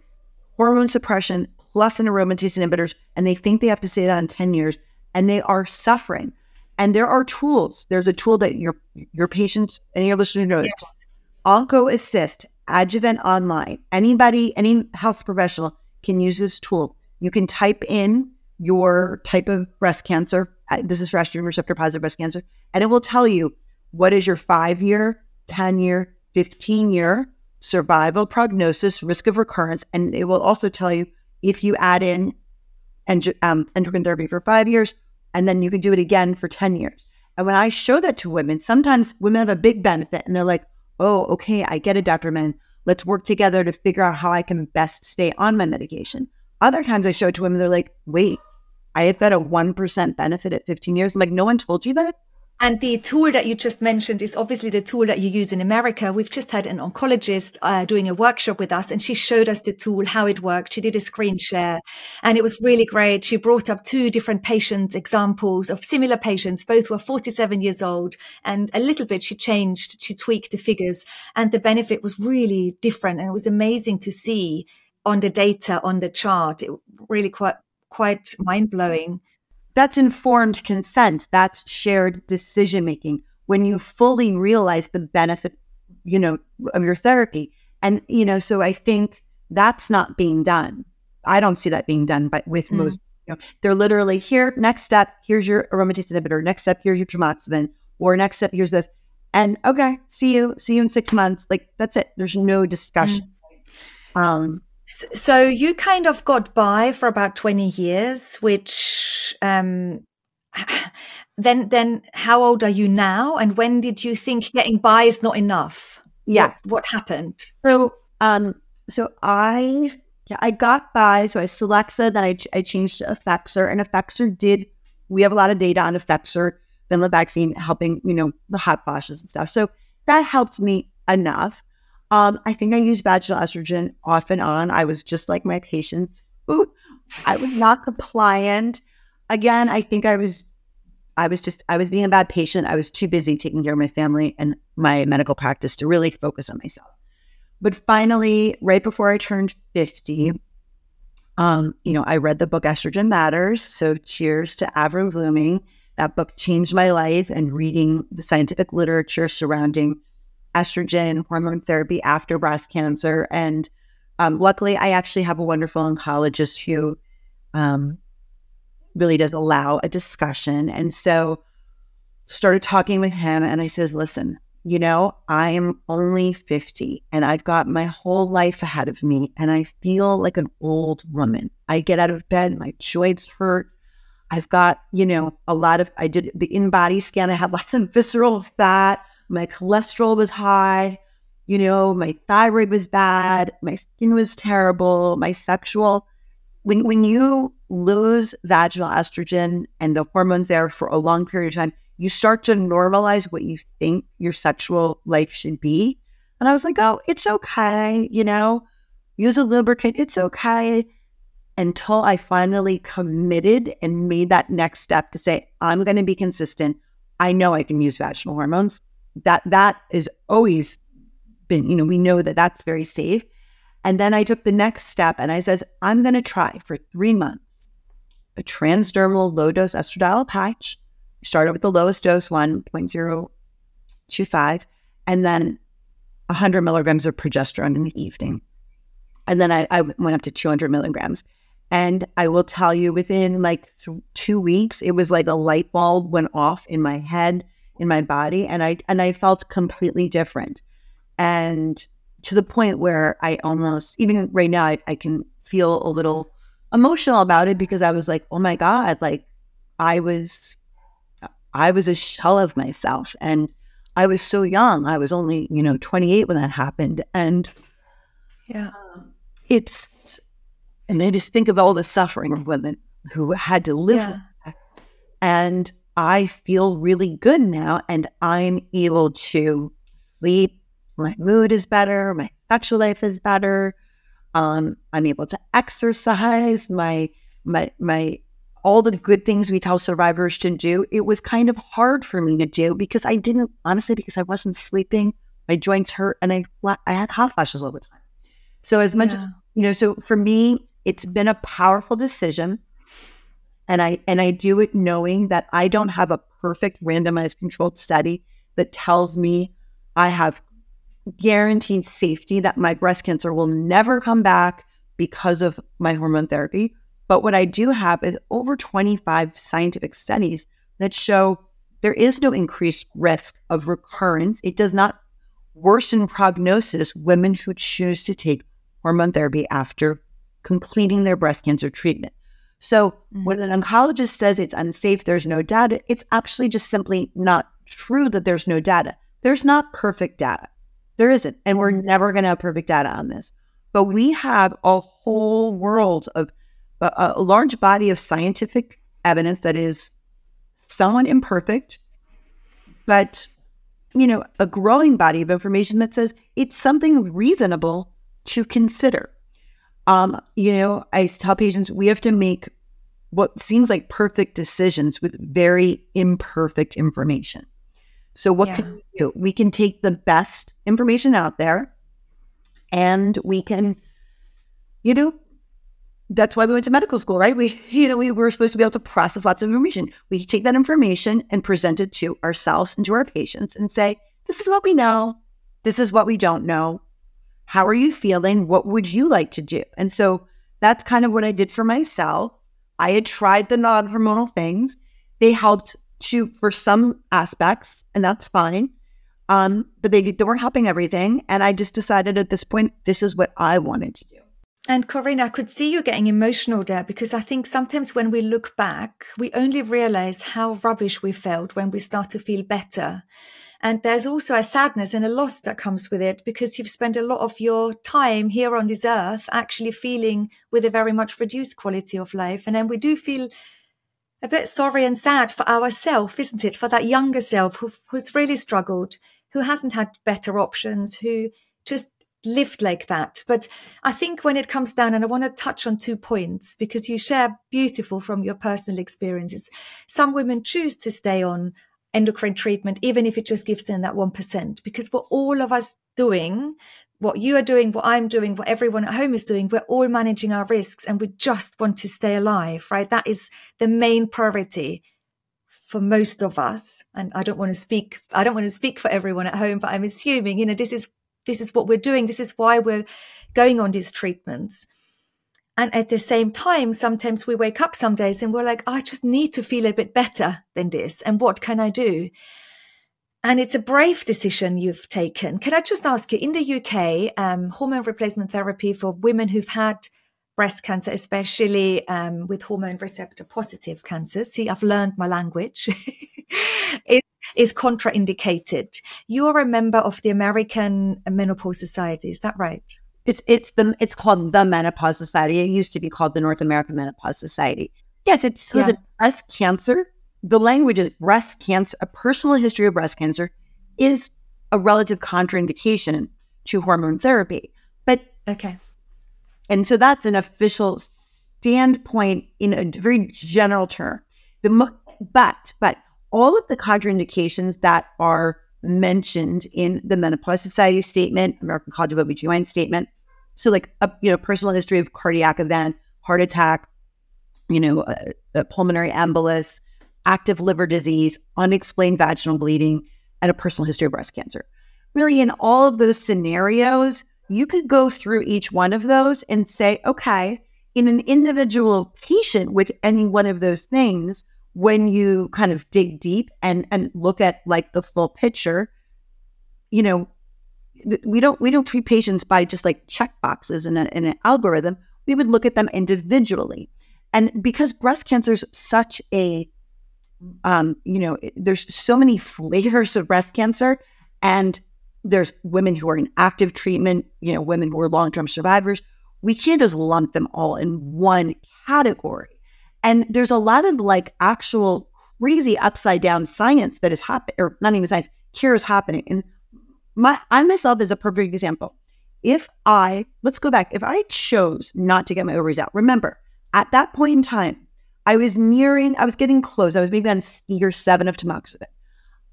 hormone suppression plus an aromatase inhibitors, and they think they have to say that in 10 years, and they are suffering. And there are tools. There's a tool that your your patients and your listeners know. Yes. Onco Assist, Adjuvant Online. Anybody, any health professional can use this tool. You can type in your type of breast cancer. Uh, this is for estrogen receptor positive breast cancer, and it will tell you what is your five year, 10 year, 15 year survival prognosis, risk of recurrence, and it will also tell you if you add in and um, endocrine therapy for five years, and then you can do it again for 10 years. And when I show that to women, sometimes women have a big benefit and they're like, oh, okay, I get it, Dr. Menn. Let's work together to figure out how I can best stay on my medication. other times I show it to women, they're like, wait, I have got a 1% benefit at 15 years. I'm like, no one told you that? And the tool that you just mentioned is obviously the tool that you use in America. We've just had an oncologist uh, doing a workshop with us and she showed us the tool, how it worked. She did a screen share and it was really great. She brought up two different patient examples of similar patients. Both were 47 years old and a little bit she changed, she tweaked the figures and the benefit was really different. And it was amazing to see on the data, on the chart. It really quite, quite mind blowing. That's informed consent. That's shared decision making. When you fully realize the benefit, you know, of your therapy. And, you know, so I think that's not being done. I don't see that being done, but with mm. most, you know, they're literally here, next step, here's your aromatase inhibitor, next step, here's your tamoxifen, or next step, here's this. And okay, see you, see you in six months. Like that's it. There's no discussion. Mm. Um, so you kind of got by for about 20 years, which, um, [laughs] then, then how old are you now? And when did you think getting by is not enough? Yeah. What, what happened? So, um, so I, yeah, I got by. So I Celexa, then I, I changed to Effexor and Effexor did, we have a lot of data on Effexor, the vaccine helping, you know, the hot flashes and stuff. So that helped me enough. Um, I think I used vaginal estrogen off and on. I was just like my patients. Ooh, I was not compliant. Again, I think I was I was just I was being a bad patient. I was too busy taking care of my family and my medical practice to really focus on myself. But finally, right before I turned 50, um, you know, I read the book Estrogen Matters. So cheers to Avrum Bluming. That book changed my life and reading the scientific literature surrounding estrogen hormone therapy after breast cancer. And um, luckily, I actually have a wonderful oncologist who um, really does allow a discussion. And so started talking with him and I says, listen, you know, I am only 50 and I've got my whole life ahead of me and I feel like an old woman. I get out of bed, my joints hurt. I've got, you know, a lot of, I did the InBody scan. I had lots of visceral fat my cholesterol was high, you know, my thyroid was bad, my skin was terrible, my sexual. When, when you lose vaginal estrogen and the hormones there for a long period of time, you start to normalize what you think your sexual life should be. And I was like, oh, it's okay, you know, use a lubricant, it's okay. Until I finally committed and made that next step to say, I'm going to be consistent. I know I can use vaginal hormones that that is always been, you know, we know that that's very safe. And then I took the next step and I says, I'm going to try for three months a transdermal low dose estradiol patch. Started with the lowest dose, 1.025, and then 100 milligrams of progesterone in the evening. And then I, I went up to 200 milligrams. And I will tell you, within like th- two weeks, it was like a light bulb went off in my head in my body and I and I felt completely different. And to the point where I almost even right now I, I can feel a little emotional about it because I was like, oh my God, like I was I was a shell of myself and I was so young. I was only, you know, 28 when that happened. And yeah, um, it's, and I just think of all the suffering of women who had to live yeah. And I feel really good now and I'm able to sleep. My mood is better. My sexual life is better. Um, I'm able to exercise. My, my, my, all the good things we tell survivors to do. It was kind of hard for me to do because I didn't, honestly, because I wasn't sleeping. My joints hurt and I, I had hot flashes all the time. So as much yeah. as, you know, so for me, it's been a powerful decision and I and I do it knowing that I don't have a perfect randomized controlled study that tells me I have guaranteed safety that my breast cancer will never come back because of my hormone therapy. But what I do have is over 25 scientific studies that show there is no increased risk of recurrence. It does not worsen prognosis women who choose to take hormone therapy after completing their breast cancer treatment. So mm-hmm. when an oncologist says it's unsafe, there's no data, it's actually just simply not true that there's no data. There's not perfect data. There isn't. And we're mm-hmm. never going to have perfect data on this. But we have a whole world of a, a large body of scientific evidence that is somewhat imperfect, but you know, a growing body of information that says it's something reasonable to consider. Um, you know, I tell patients we have to make what seems like perfect decisions with very imperfect information. So, what yeah. can we do? We can take the best information out there and we can, you know, that's why we went to medical school, right? We, [laughs] you know, we were supposed to be able to process lots of information. We take that information and present it to ourselves and to our patients and say, this is what we know. This is what we don't know. How are you feeling? What would you like to do? And so that's kind of what I did for myself. I had tried the non hormonal things. They helped to for some aspects, and that's fine. Um, but they, they weren't helping everything. And I just decided at this point, this is what I wanted to do. And Corinne, I could see you getting emotional there because I think sometimes when we look back, we only realize how rubbish we felt when we start to feel better. And there's also a sadness and a loss that comes with it because you've spent a lot of your time here on this earth actually feeling with a very much reduced quality of life. And then we do feel a bit sorry and sad for ourselves, isn't it? For that younger self who, who's really struggled, who hasn't had better options, who just lived like that. But I think when it comes down, and I want to touch on two points because you share beautiful from your personal experiences. Some women choose to stay on endocrine treatment, even if it just gives them that 1%, because what all of us doing, what you are doing, what I'm doing, what everyone at home is doing, we're all managing our risks and we just want to stay alive, right? That is the main priority for most of us. And I don't want to speak, I don't want to speak for everyone at home, but I'm assuming, you know, this is, this is what we're doing. This is why we're going on these treatments. And at the same time, sometimes we wake up some days and we're like, I just need to feel a bit better than this. And what can I do? And it's a brave decision you've taken. Can I just ask you, in the UK, um, hormone replacement therapy for women who've had breast cancer, especially um, with hormone receptor positive cancer. See, I've learned my language. [laughs] it is contraindicated. You're a member of the American Menopause Society. Is that right? It's it's the it's called the Menopause Society. It used to be called the North American Menopause Society. Yes, it's yeah. breast cancer. The language is breast cancer. A personal history of breast cancer is a relative contraindication to hormone therapy. But okay, and so that's an official standpoint in a very general term. The mo- but but all of the contraindications that are mentioned in the Menopause Society statement, American College of OBGYN statement, so like a you know personal history of cardiac event, heart attack, you know, a, a pulmonary embolus, active liver disease, unexplained vaginal bleeding, and a personal history of breast cancer. Really, in all of those scenarios, you could go through each one of those and say, okay, in an individual patient with any one of those things, when you kind of dig deep and and look at like the full picture, you know, we don't we don't treat patients by just like check boxes in, a, in an algorithm. We would look at them individually, and because breast cancer is such a um, you know, there's so many flavors of breast cancer, and there's women who are in active treatment, you know, women who are long term survivors. We can't just lump them all in one category. And there's a lot of like actual crazy upside down science that is happening, or not even science, cure is happening. And my I myself is a perfect example. If I let's go back, if I chose not to get my ovaries out, remember at that point in time, I was nearing, I was getting close. I was maybe on year seven of tamoxifen.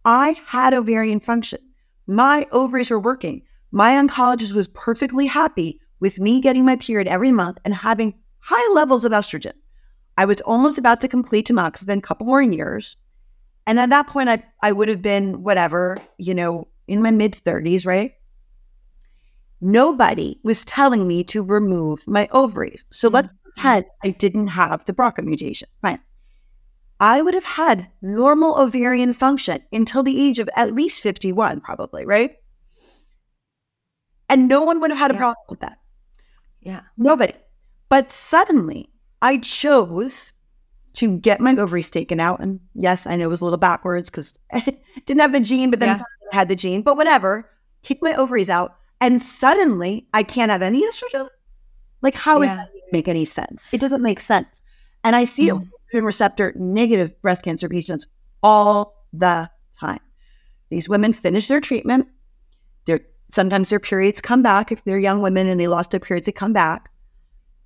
I had ovarian function. My ovaries were working. My oncologist was perfectly happy with me getting my period every month and having high levels of estrogen. I was almost about to complete tamoxifen, a couple more years. And at that point, I, I would have been whatever, you know, in my mid 30s, right? Nobody was telling me to remove my ovaries. So let's mm-hmm. pretend I didn't have the BRCA mutation. Fine. I would have had normal ovarian function until the age of at least 51, probably, right? And no one would have had a yeah. problem with that. Yeah. Nobody. But suddenly I chose to get my ovaries taken out. And yes, I know it was a little backwards because I [laughs] didn't have the gene, but then yeah. I had the gene. But whatever, take my ovaries out. And suddenly I can't have any estrogen. Like, how yeah. does that make any sense? It doesn't make sense. And I see mm. receptor negative breast cancer patients all the time. These women finish their treatment. They're, sometimes their periods come back. If they're young women and they lost their periods, they come back.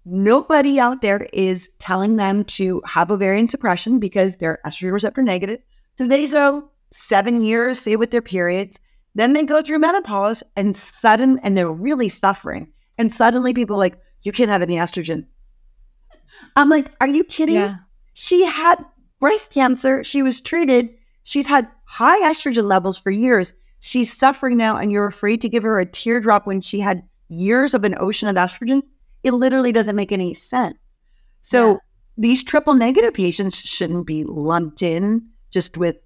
Nobody out there is telling them to have ovarian suppression because they're estrogen receptor negative. So they go seven years, say with their periods. Then they go through menopause and sudden, and they're really suffering. And suddenly people are like, you can't have any estrogen. I'm like, are you kidding? Yeah. She had breast cancer. She was treated. She's had high estrogen levels for years. She's suffering now, and you're afraid to give her a teardrop when she had years of an ocean of estrogen. It literally doesn't make any sense. So yeah. these triple negative patients shouldn't be lumped in just with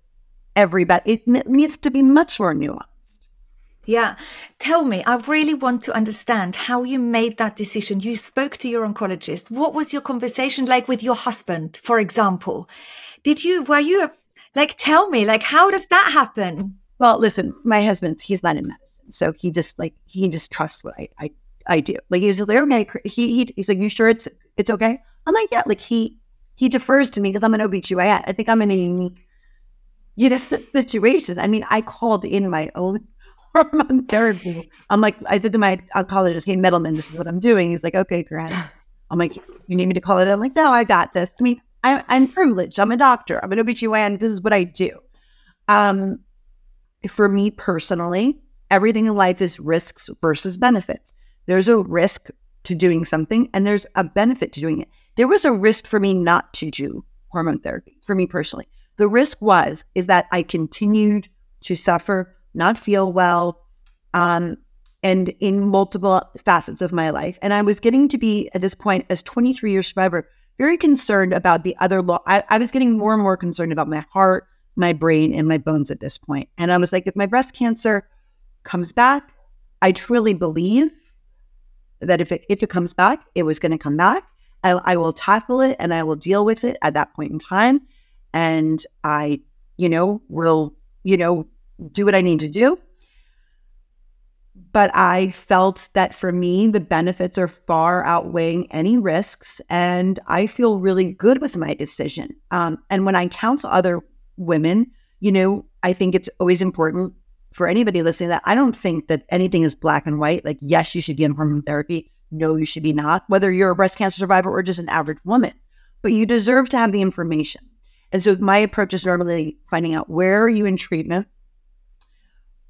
everybody. It needs to be much more nuanced. Yeah. Tell me, I really want to understand how you made that decision. You spoke to your oncologist. What was your conversation like with your husband, for example? Did you, were you, like, tell me, like, how does that happen? Well, listen, my husband, he's not in medicine. So he just, like, he just trusts what I, I, I do. Like, he's like, okay. He, he, he's like, you sure it's, it's okay? I'm like, yeah. Like, he, he defers to me because I'm an OBGYN. I think I'm in a unique, you know, [laughs] situation. I mean, I called in my own [laughs] hormone therapy. I'm like, I said to my oncologist, hey, Middleman, this is what I'm doing. He's like, okay, Grant. I'm like, you need me to call it? I'm like, no, I got this. I mean, I, I'm privileged. I'm a doctor. I'm an OBGYN. This is what I do. Um, for me personally, everything in life is risks versus benefits. There's a risk to doing something and there's a benefit to doing it. There was a risk for me not to do hormone therapy for me personally. The risk was is that I continued to suffer not feel well, um, and in multiple facets of my life. And I was getting to be at this point, as 23 year survivor, very concerned about the other law. I, I was getting more and more concerned about my heart, my brain, and my bones at this point. And I was like, if my breast cancer comes back, I truly believe that if it if it comes back, it was going to come back. I, I will tackle it and I will deal with it at that point in time. And I, you know, will, you know, do what I need to do. But I felt that for me, the benefits are far outweighing any risks. And I feel really good with my decision. Um, and when I counsel other women, you know, I think it's always important for anybody listening that I don't think that anything is black and white. Like, yes, you should be in hormone therapy. No, you should be not, whether you're a breast cancer survivor or just an average woman. But you deserve to have the information. And so my approach is normally finding out where are you in treatment?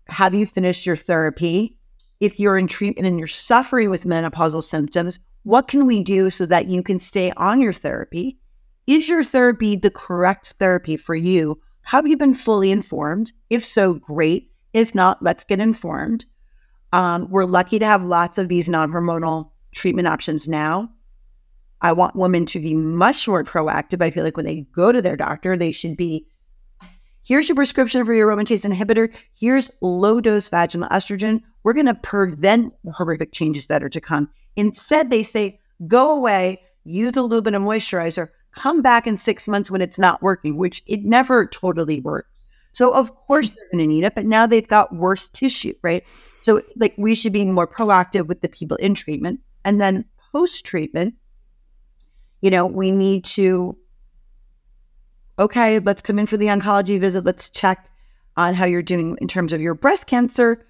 have you finished your therapy? If you're in treatment and you're suffering with menopausal symptoms, what can we do so that you can stay on your therapy? Is your therapy the correct therapy for you? Have you been fully informed? If so, great. If not, let's get informed. Um, we're lucky to have lots of these non hormonal treatment options now. I want women to be much more proactive. I feel like when they go to their doctor, they should be Here's your prescription for your aromatase inhibitor. Here's low dose vaginal estrogen. We're going to prevent the horrific changes that are to come. Instead, they say, go away, use a lubricant and a moisturizer, come back in six months when it's not working, which it never totally works. So, of course, mm-hmm. they're going to need it, but now they've got worse tissue, right? So, like, we should be more proactive with the people in treatment. And then post treatment, you know, we need to okay, let's come in for the oncology visit. Let's check on how you're doing in terms of your breast cancer,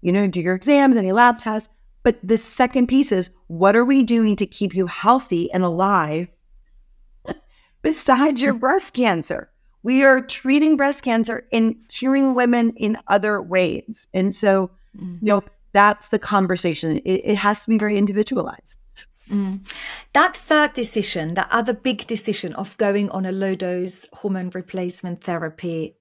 you know, do your exams, any lab tests. But the second piece is what are we doing to keep you healthy and alive [laughs] besides your breast cancer? We are treating breast cancer and curing women in other ways. And so, mm-hmm. you know, that's the conversation. It, it has to be very individualized. Mm. That third decision, that other big decision of going on a low dose hormone replacement therapy,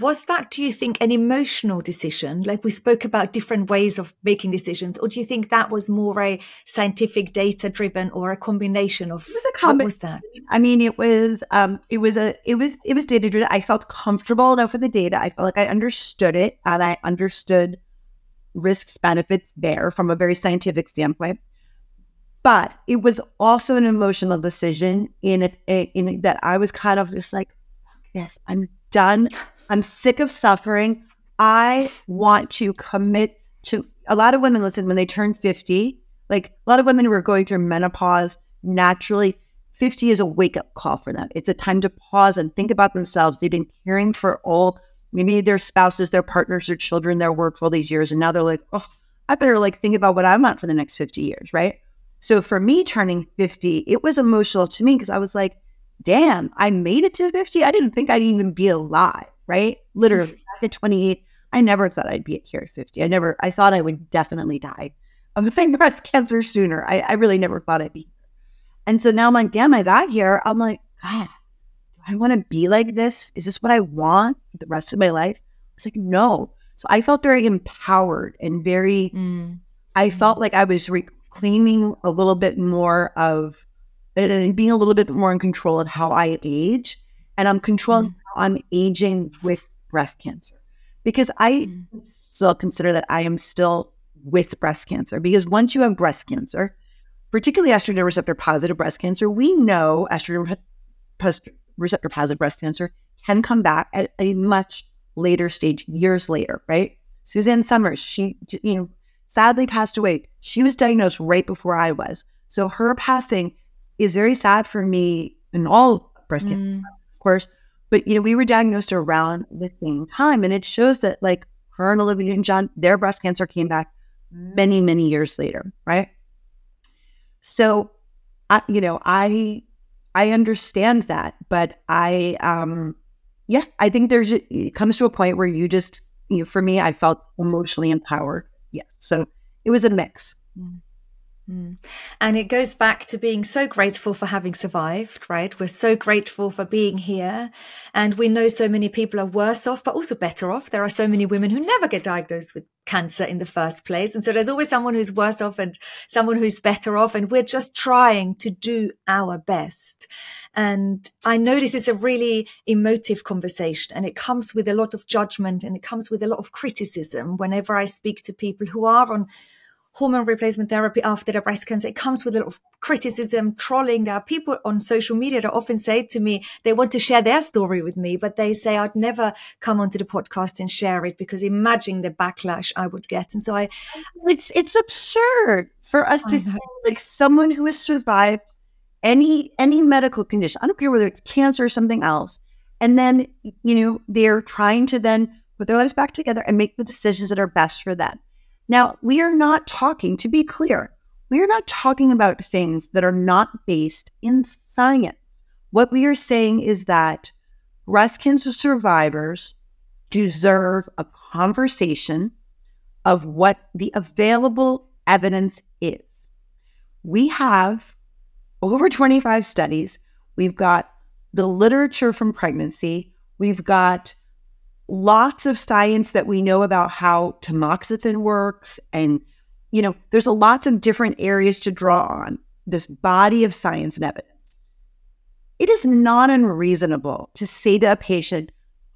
was that, do you think, an emotional decision? Like we spoke about different ways of making decisions, or do you think that was more a scientific data driven or a combination of it was what was that? I mean, it was um it was a it was it was data driven. I felt comfortable enough with the data. I felt like I understood it and I understood risks, benefits there from a very scientific standpoint. But it was also an emotional decision in it, in that I was kind of just like, yes, I'm done. [laughs] I'm sick of suffering. I want to commit to a lot of women listen when they turn 50 Like a lot of women who are going through menopause naturally 50 is a wake up call for them. It's a time to pause and think about themselves. They've been caring for all, maybe their spouses, their partners, their children, their work for all these years. And now they're like, oh, I better like think about what I want for the next 50 years, right? So for me turning 50, it was emotional to me because I was like, damn, I made it to 50. I didn't think I'd even be alive, right? Literally, back at 28, I never thought I'd be here at 50. I never, I thought I would definitely die of [laughs] my breast cancer sooner. I, I really never thought I'd be and so now I'm like, damn, I got here. I'm like, God, do I want to be like this? Is this what I want the rest of my life? It's like, no. So I felt very empowered and very, mm. I felt like I was reclaiming a little bit more of and being a little bit more in control of how I age. And I'm controlling mm. I'm aging with breast cancer because I mm. still consider that I am still with breast cancer because once you have breast cancer, particularly estrogen receptor positive breast cancer, we know estrogen receptor positive breast cancer can come back at a much later stage, years later, right? Suzanne Somers, she, you know, sadly passed away. She was diagnosed right before I was. So her passing is very sad for me and all breast mm. cancer, of course. But, you know, we were diagnosed around the same time. And it shows that, like, her and Olivia Newton John, their breast cancer came back many, many years later, right? So, I, you know, I I understand that, but I um yeah, I think there's it comes to a point where you just you know, for me, I felt emotionally empowered. Yes, so it was a mix. Mm. Mm. And it goes back to being so grateful for having survived, right? We're so grateful for being here. And we know so many people are worse off, but also better off. There are so many women who never get diagnosed with cancer in the first place. And so there's always someone who's worse off and someone who's better off. And we're just trying to do our best. And I know this is a really emotive conversation and it comes with a lot of judgment and it comes with a lot of criticism whenever I speak to people who are on hormone replacement therapy after the breast cancer, it comes with a lot of criticism, trolling. There are people on social media that often say to me, they want to share their story with me, but they say I'd never come onto the podcast and share it because imagine the backlash I would get. And so I, it's, it's absurd for us to say like someone who has survived any, any medical condition. I don't care whether it's cancer or something else. And then, you know, they're trying to then put their lives back together and make the decisions that are best for them now, we are not talking, to be clear, we are not talking about things that are not based in science. What we are saying is that breast cancer survivors deserve a conversation of what the available evidence is. We have over 25 studies. We've got the literature from pregnancy. We've got lots of science that we know about how tamoxifen works. And, you know, there's a lots of different areas to draw on this body of science and evidence. It is not unreasonable to say to a patient,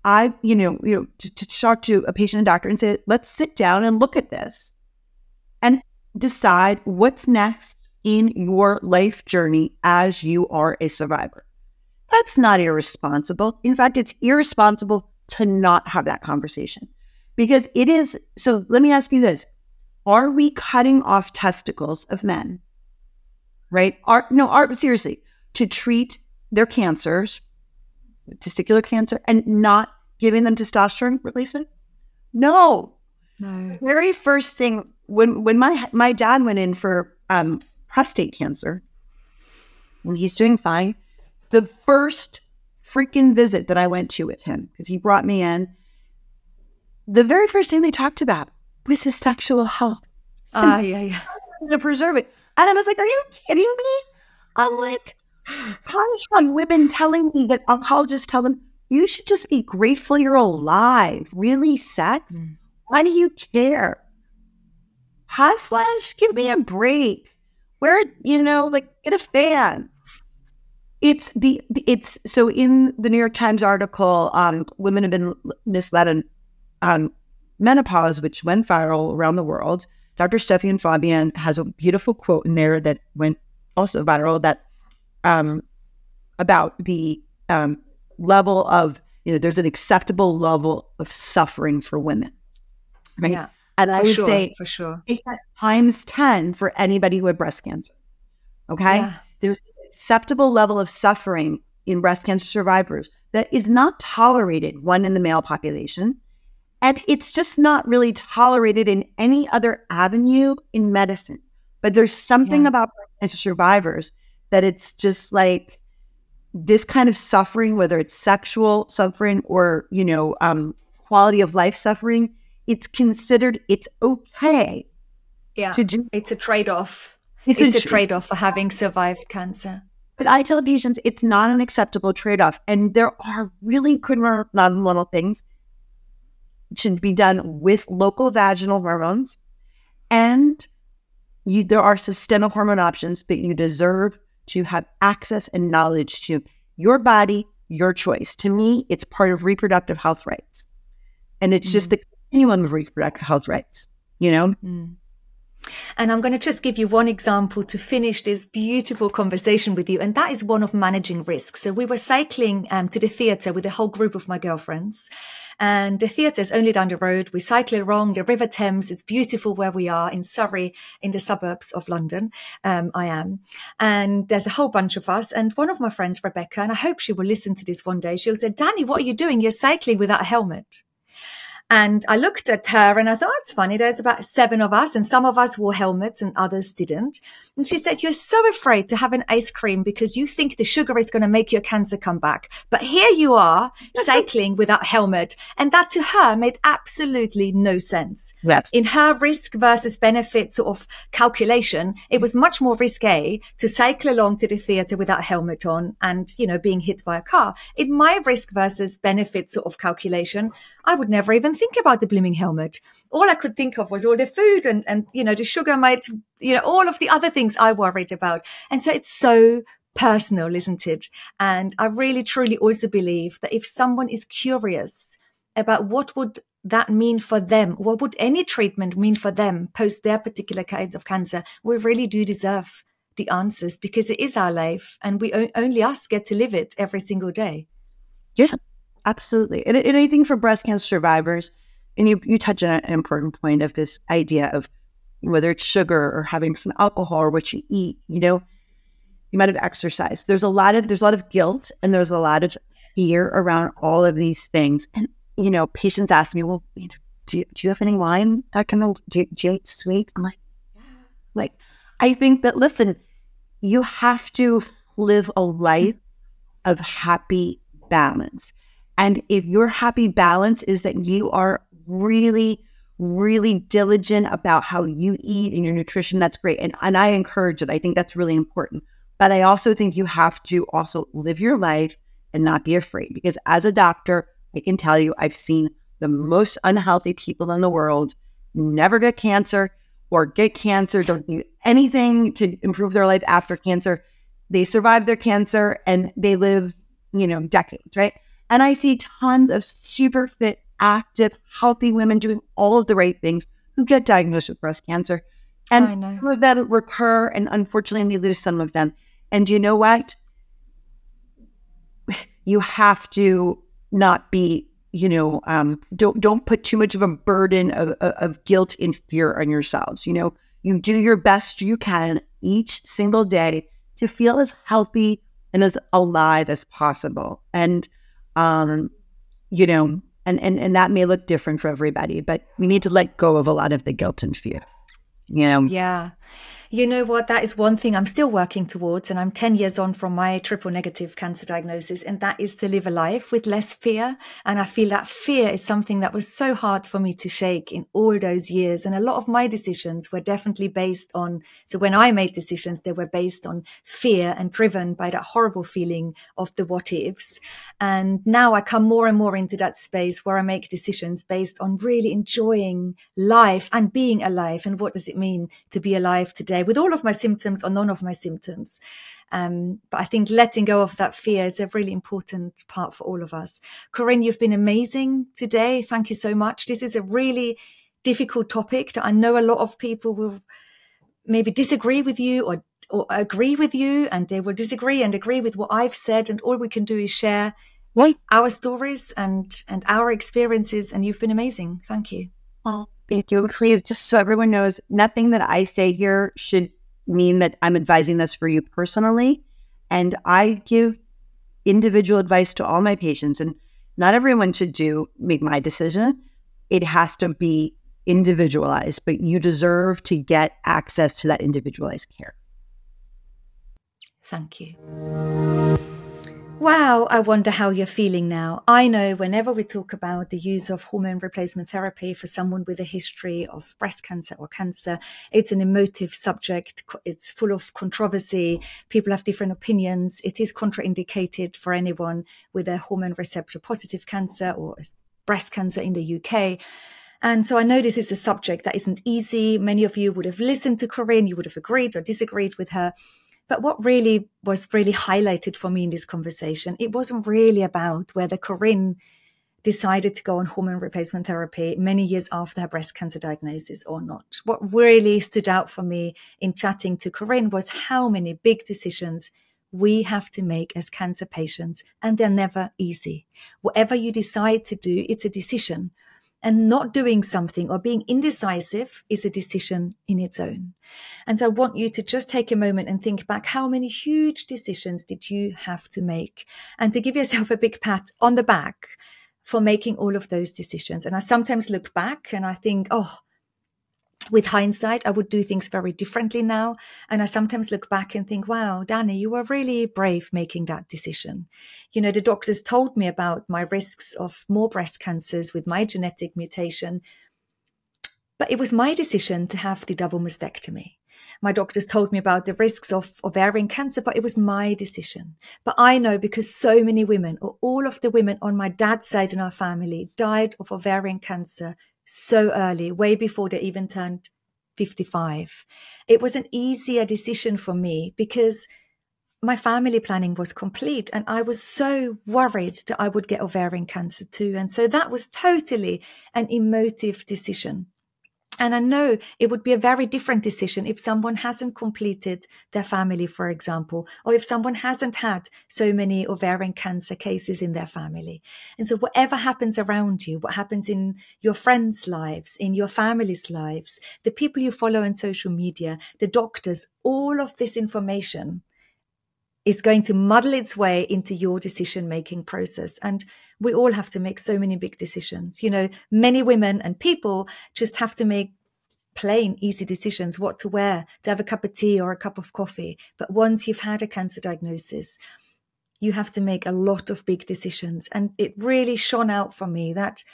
I, you know, you know, to, to talk to a patient and doctor and say, let's sit down and look at this and decide what's next in your life journey as you are a survivor. That's not irresponsible. In fact, it's irresponsible to not have that conversation because it is. So let me ask you this Are we cutting off testicles of men? Right? Are, no, are, seriously, to treat their cancers, testicular cancer, and not giving them testosterone replacement? No. No. Very first thing when when my my dad went in for um, prostate cancer, when he's doing fine, the first freaking visit that I went to with him because he brought me in, the very first thing they talked about was his sexual health. Ah, uh, yeah, yeah. To preserve it. And I was like, are you kidding me? I'm like, how from women telling me that oncologists tell them, you should just be grateful you're alive. Really, sex? Mm. Why do you care? Hot flash? Give me a break. Wear, you know, like get a fan. It's the it's so in the New York Times article, um, women have been misled on um, menopause, which went viral around the world. Dr. Stephan Faubion has a beautiful quote in there that went also viral that um, about the um, level of you know there's an acceptable level of suffering for women, right? Yeah. And I would sure, say for sure. times 10 for anybody who had breast cancer. Okay. Yeah. There's acceptable level of suffering in breast cancer survivors that is not tolerated, one in the male population. And it's just not really tolerated in any other avenue in medicine. But there's something Yeah. about breast cancer survivors that it's just like this kind of suffering, whether it's sexual suffering or, you know, um, quality of life suffering, it's considered it's okay Yeah. to do. It's a trade off. It's, It's a tr- trade off for having survived cancer. But I tell patients it's not an acceptable trade off. And there are really good non hormonal things should be done with local vaginal hormones. And you, there are systemic hormone options that you deserve to have access and knowledge to. Your body, your choice. To me, it's part of reproductive health rights. And it's just mm. the continuum of reproductive health rights, you know? Mm. And I'm going to just give you one example to finish this beautiful conversation with you. And that is one of managing risks. So we were cycling um, to the theatre with a whole group of my girlfriends. And the theatre is only down the road. We cycle along the River Thames. It's beautiful where we are in Surrey, in the suburbs of London. Um, I am. And there's a whole bunch of us. And one of my friends, Rebecca, and I hope she will listen to this one day, she'll say, Dani, what are you doing? You're cycling without a helmet. And I looked at her and I thought, oh, it's funny. There's about seven of us and some of us wore helmets and others didn't. And she said, you're so afraid to have an ice cream because you think the sugar is going to make your cancer come back. But here you are [laughs] cycling without helmet. And that to her made absolutely no sense. Yes. In her risk versus benefit sort of calculation, it was much more risque to cycle along to the theatre without a helmet on and, you know, being hit by a car. In my risk versus benefit sort of calculation, I would never even think about the blooming helmet. All I could think of was all the food and, and, you know, the sugar might, you know, all of the other things I worried about. And so it's so personal, isn't it? And I really truly also believe that if someone is curious about what would that mean for them? What would any treatment mean for them post their particular kinds of cancer? We really do deserve the answers because it is our life and we only us get to live it every single day. Yeah, absolutely. And, and I think for breast cancer survivors, and you, you touch on an important point of this idea of whether it's sugar or having some alcohol or what you eat, you know, you might have exercised. There's a lot of there's a lot of guilt and there's a lot of fear around all of these things. And you know, patients ask me, well, you know, do you, do you have any wine that can do, do you eat sweet? I'm like, like, I think that listen, you have to live a life of happy balance. And if your happy balance is that you are really, really diligent about how you eat and your nutrition, that's great. And, and I encourage it. I think that's really important. But I also think you have to also live your life and not be afraid. Because as a doctor, I can tell you, I've seen the most unhealthy people in the world never get cancer or get cancer, don't do anything to improve their life after cancer. They survive their cancer and they live, you know, decades, right? And I see tons of super fit, active, healthy women doing all of the right things who get diagnosed with breast cancer. And some of them recur, and unfortunately, we lose some of them. And you know what? [sighs] You have to not be, you know, um, don't don't put too much of a burden of, of guilt and fear on yourselves. You know, you do your best you can each single day to feel as healthy and as alive as possible. And um, you know, and, and and that may look different for everybody, but we need to let go of a lot of the guilt and fear. You know, Yeah. You know what? That is one thing I'm still working towards. And I'm 10 years on from my triple negative cancer diagnosis. And that is to live a life with less fear. And I feel that fear is something that was so hard for me to shake in all those years. And a lot of my decisions were definitely based on, so when I made decisions, they were based on fear and driven by that horrible feeling of the what ifs. And now I come more and more into that space where I make decisions based on really enjoying life and being alive. And what does it mean to be alive today with all of my symptoms or none of my symptoms? Um, but I think letting go of that fear is a really important part for all of us. Corinne, you've been amazing today. Thank you so much. This is a really difficult topic that I know a lot of people will maybe disagree with you or or agree with you and they will disagree and agree with what I've said and all we can do is share right? our stories and and our experiences and you've been amazing thank you Well, Thank you. Please, just so everyone knows, nothing that I say here should mean that I'm advising this for you personally. And I give individual advice to all my patients, and not everyone should do make my decision. It has to be individualized, but you deserve to get access to that individualized care. Thank you. Wow, I wonder how you're feeling now. I know whenever we talk about the use of hormone replacement therapy for someone with a history of breast cancer or cancer, it's an emotive subject. It's full of controversy. People have different opinions. It is contraindicated for anyone with a hormone receptor positive cancer or breast cancer in the UK. And so I know this is a subject that isn't easy. Many of you would have listened to Corinne. You would have agreed or disagreed with her. But what really was really highlighted for me in this conversation, it wasn't really about whether Corinne decided to go on hormone replacement therapy many years after her breast cancer diagnosis or not. What really stood out for me in chatting to Corinne was how many big decisions we have to make as cancer patients, and they're never easy. Whatever you decide to do, it's a decision. And not doing something or being indecisive is a decision in its own. And so I want you to just take a moment and think back how many huge decisions did you have to make and to give yourself a big pat on the back for making all of those decisions. And I sometimes look back and I think, oh, with hindsight, I would do things very differently now. And I sometimes look back and think, wow, Dani, you were really brave making that decision. You know, the doctors told me about my risks of more breast cancers with my genetic mutation, but it was my decision to have the double mastectomy. My doctors told me about the risks of ovarian cancer, but it was my decision. But I know because so many women, or all of the women on my dad's side in our family, died of ovarian cancer so early, way before they even turned 55. It was an easier decision for me because my family planning was complete and I was so worried that I would get ovarian cancer too. And so that was totally an emotive decision. And I know it would be a very different decision if someone hasn't completed their family, for example, or if someone hasn't had so many ovarian cancer cases in their family. And so whatever happens around you, what happens in your friends' lives, in your family's lives, the people you follow on social media, the doctors, all of this information is going to muddle its way into your decision making process. And we all have to make so many big decisions. You know, many women and people just have to make plain, easy decisions what to wear, to have a cup of tea or a cup of coffee. But once you've had a cancer diagnosis, you have to make a lot of big decisions. And it really shone out for me that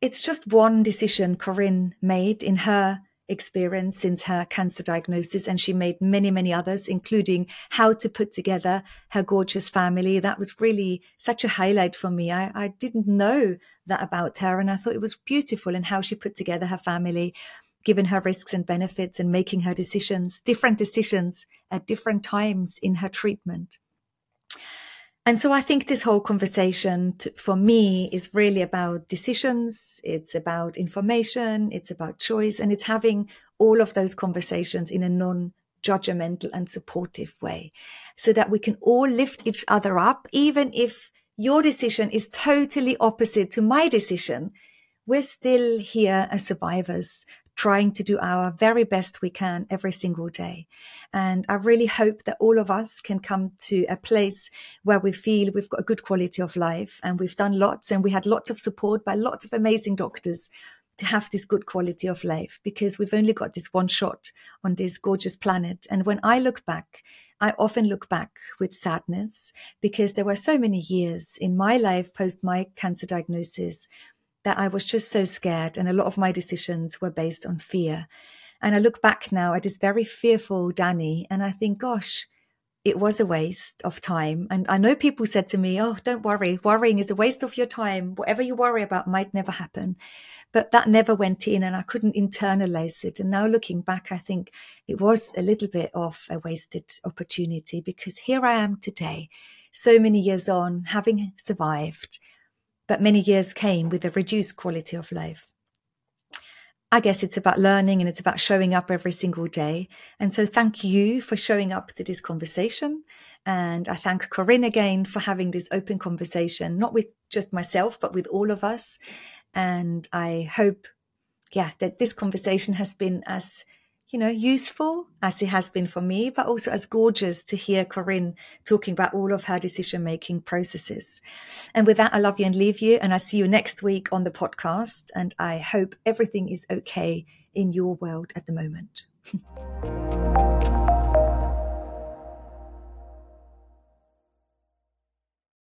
it's just one decision Corinne made in her experience since her cancer diagnosis. And she made many, many others, including how to put together her gorgeous family. That was really such a highlight for me. I, I didn't know that about her. And I thought it was beautiful in how she put together her family, given her risks and benefits and making her decisions, different decisions at different times in her treatment. And so I think this whole conversation to, for me is really about decisions. It's about information. It's about choice and it's having all of those conversations in a non judgmental and supportive way so that we can all lift each other up. Even if your decision is totally opposite to my decision, we're still here as survivors trying to do our very best we can every single day. And I really hope that all of us can come to a place where we feel we've got a good quality of life and we've done lots and we had lots of support by lots of amazing doctors to have this good quality of life because we've only got this one shot on this gorgeous planet. And when I look back, I often look back with sadness because there were so many years in my life post my cancer diagnosis that I was just so scared. And a lot of my decisions were based on fear. And I look back now at this very fearful Dani and I think, gosh, it was a waste of time. And I know people said to me, Oh, don't worry. Worrying is a waste of your time. Whatever you worry about might never happen. But that never went in and I couldn't internalize it. And now looking back, I think it was a little bit of a wasted opportunity because here I am today, so many years on, having survived, but many years came with a reduced quality of life. I guess it's about learning and it's about showing up every single day. And so thank you for showing up to this conversation. And I thank Corinne again for having this open conversation, not with just myself, but with all of us. And I hope yeah, that this conversation has been as you know, useful as it has been for me, but also as gorgeous to hear Corinne talking about all of her decision making processes. And with that, I love you and leave you. And I see you next week on the podcast. And I hope everything is okay in your world at the moment. [laughs]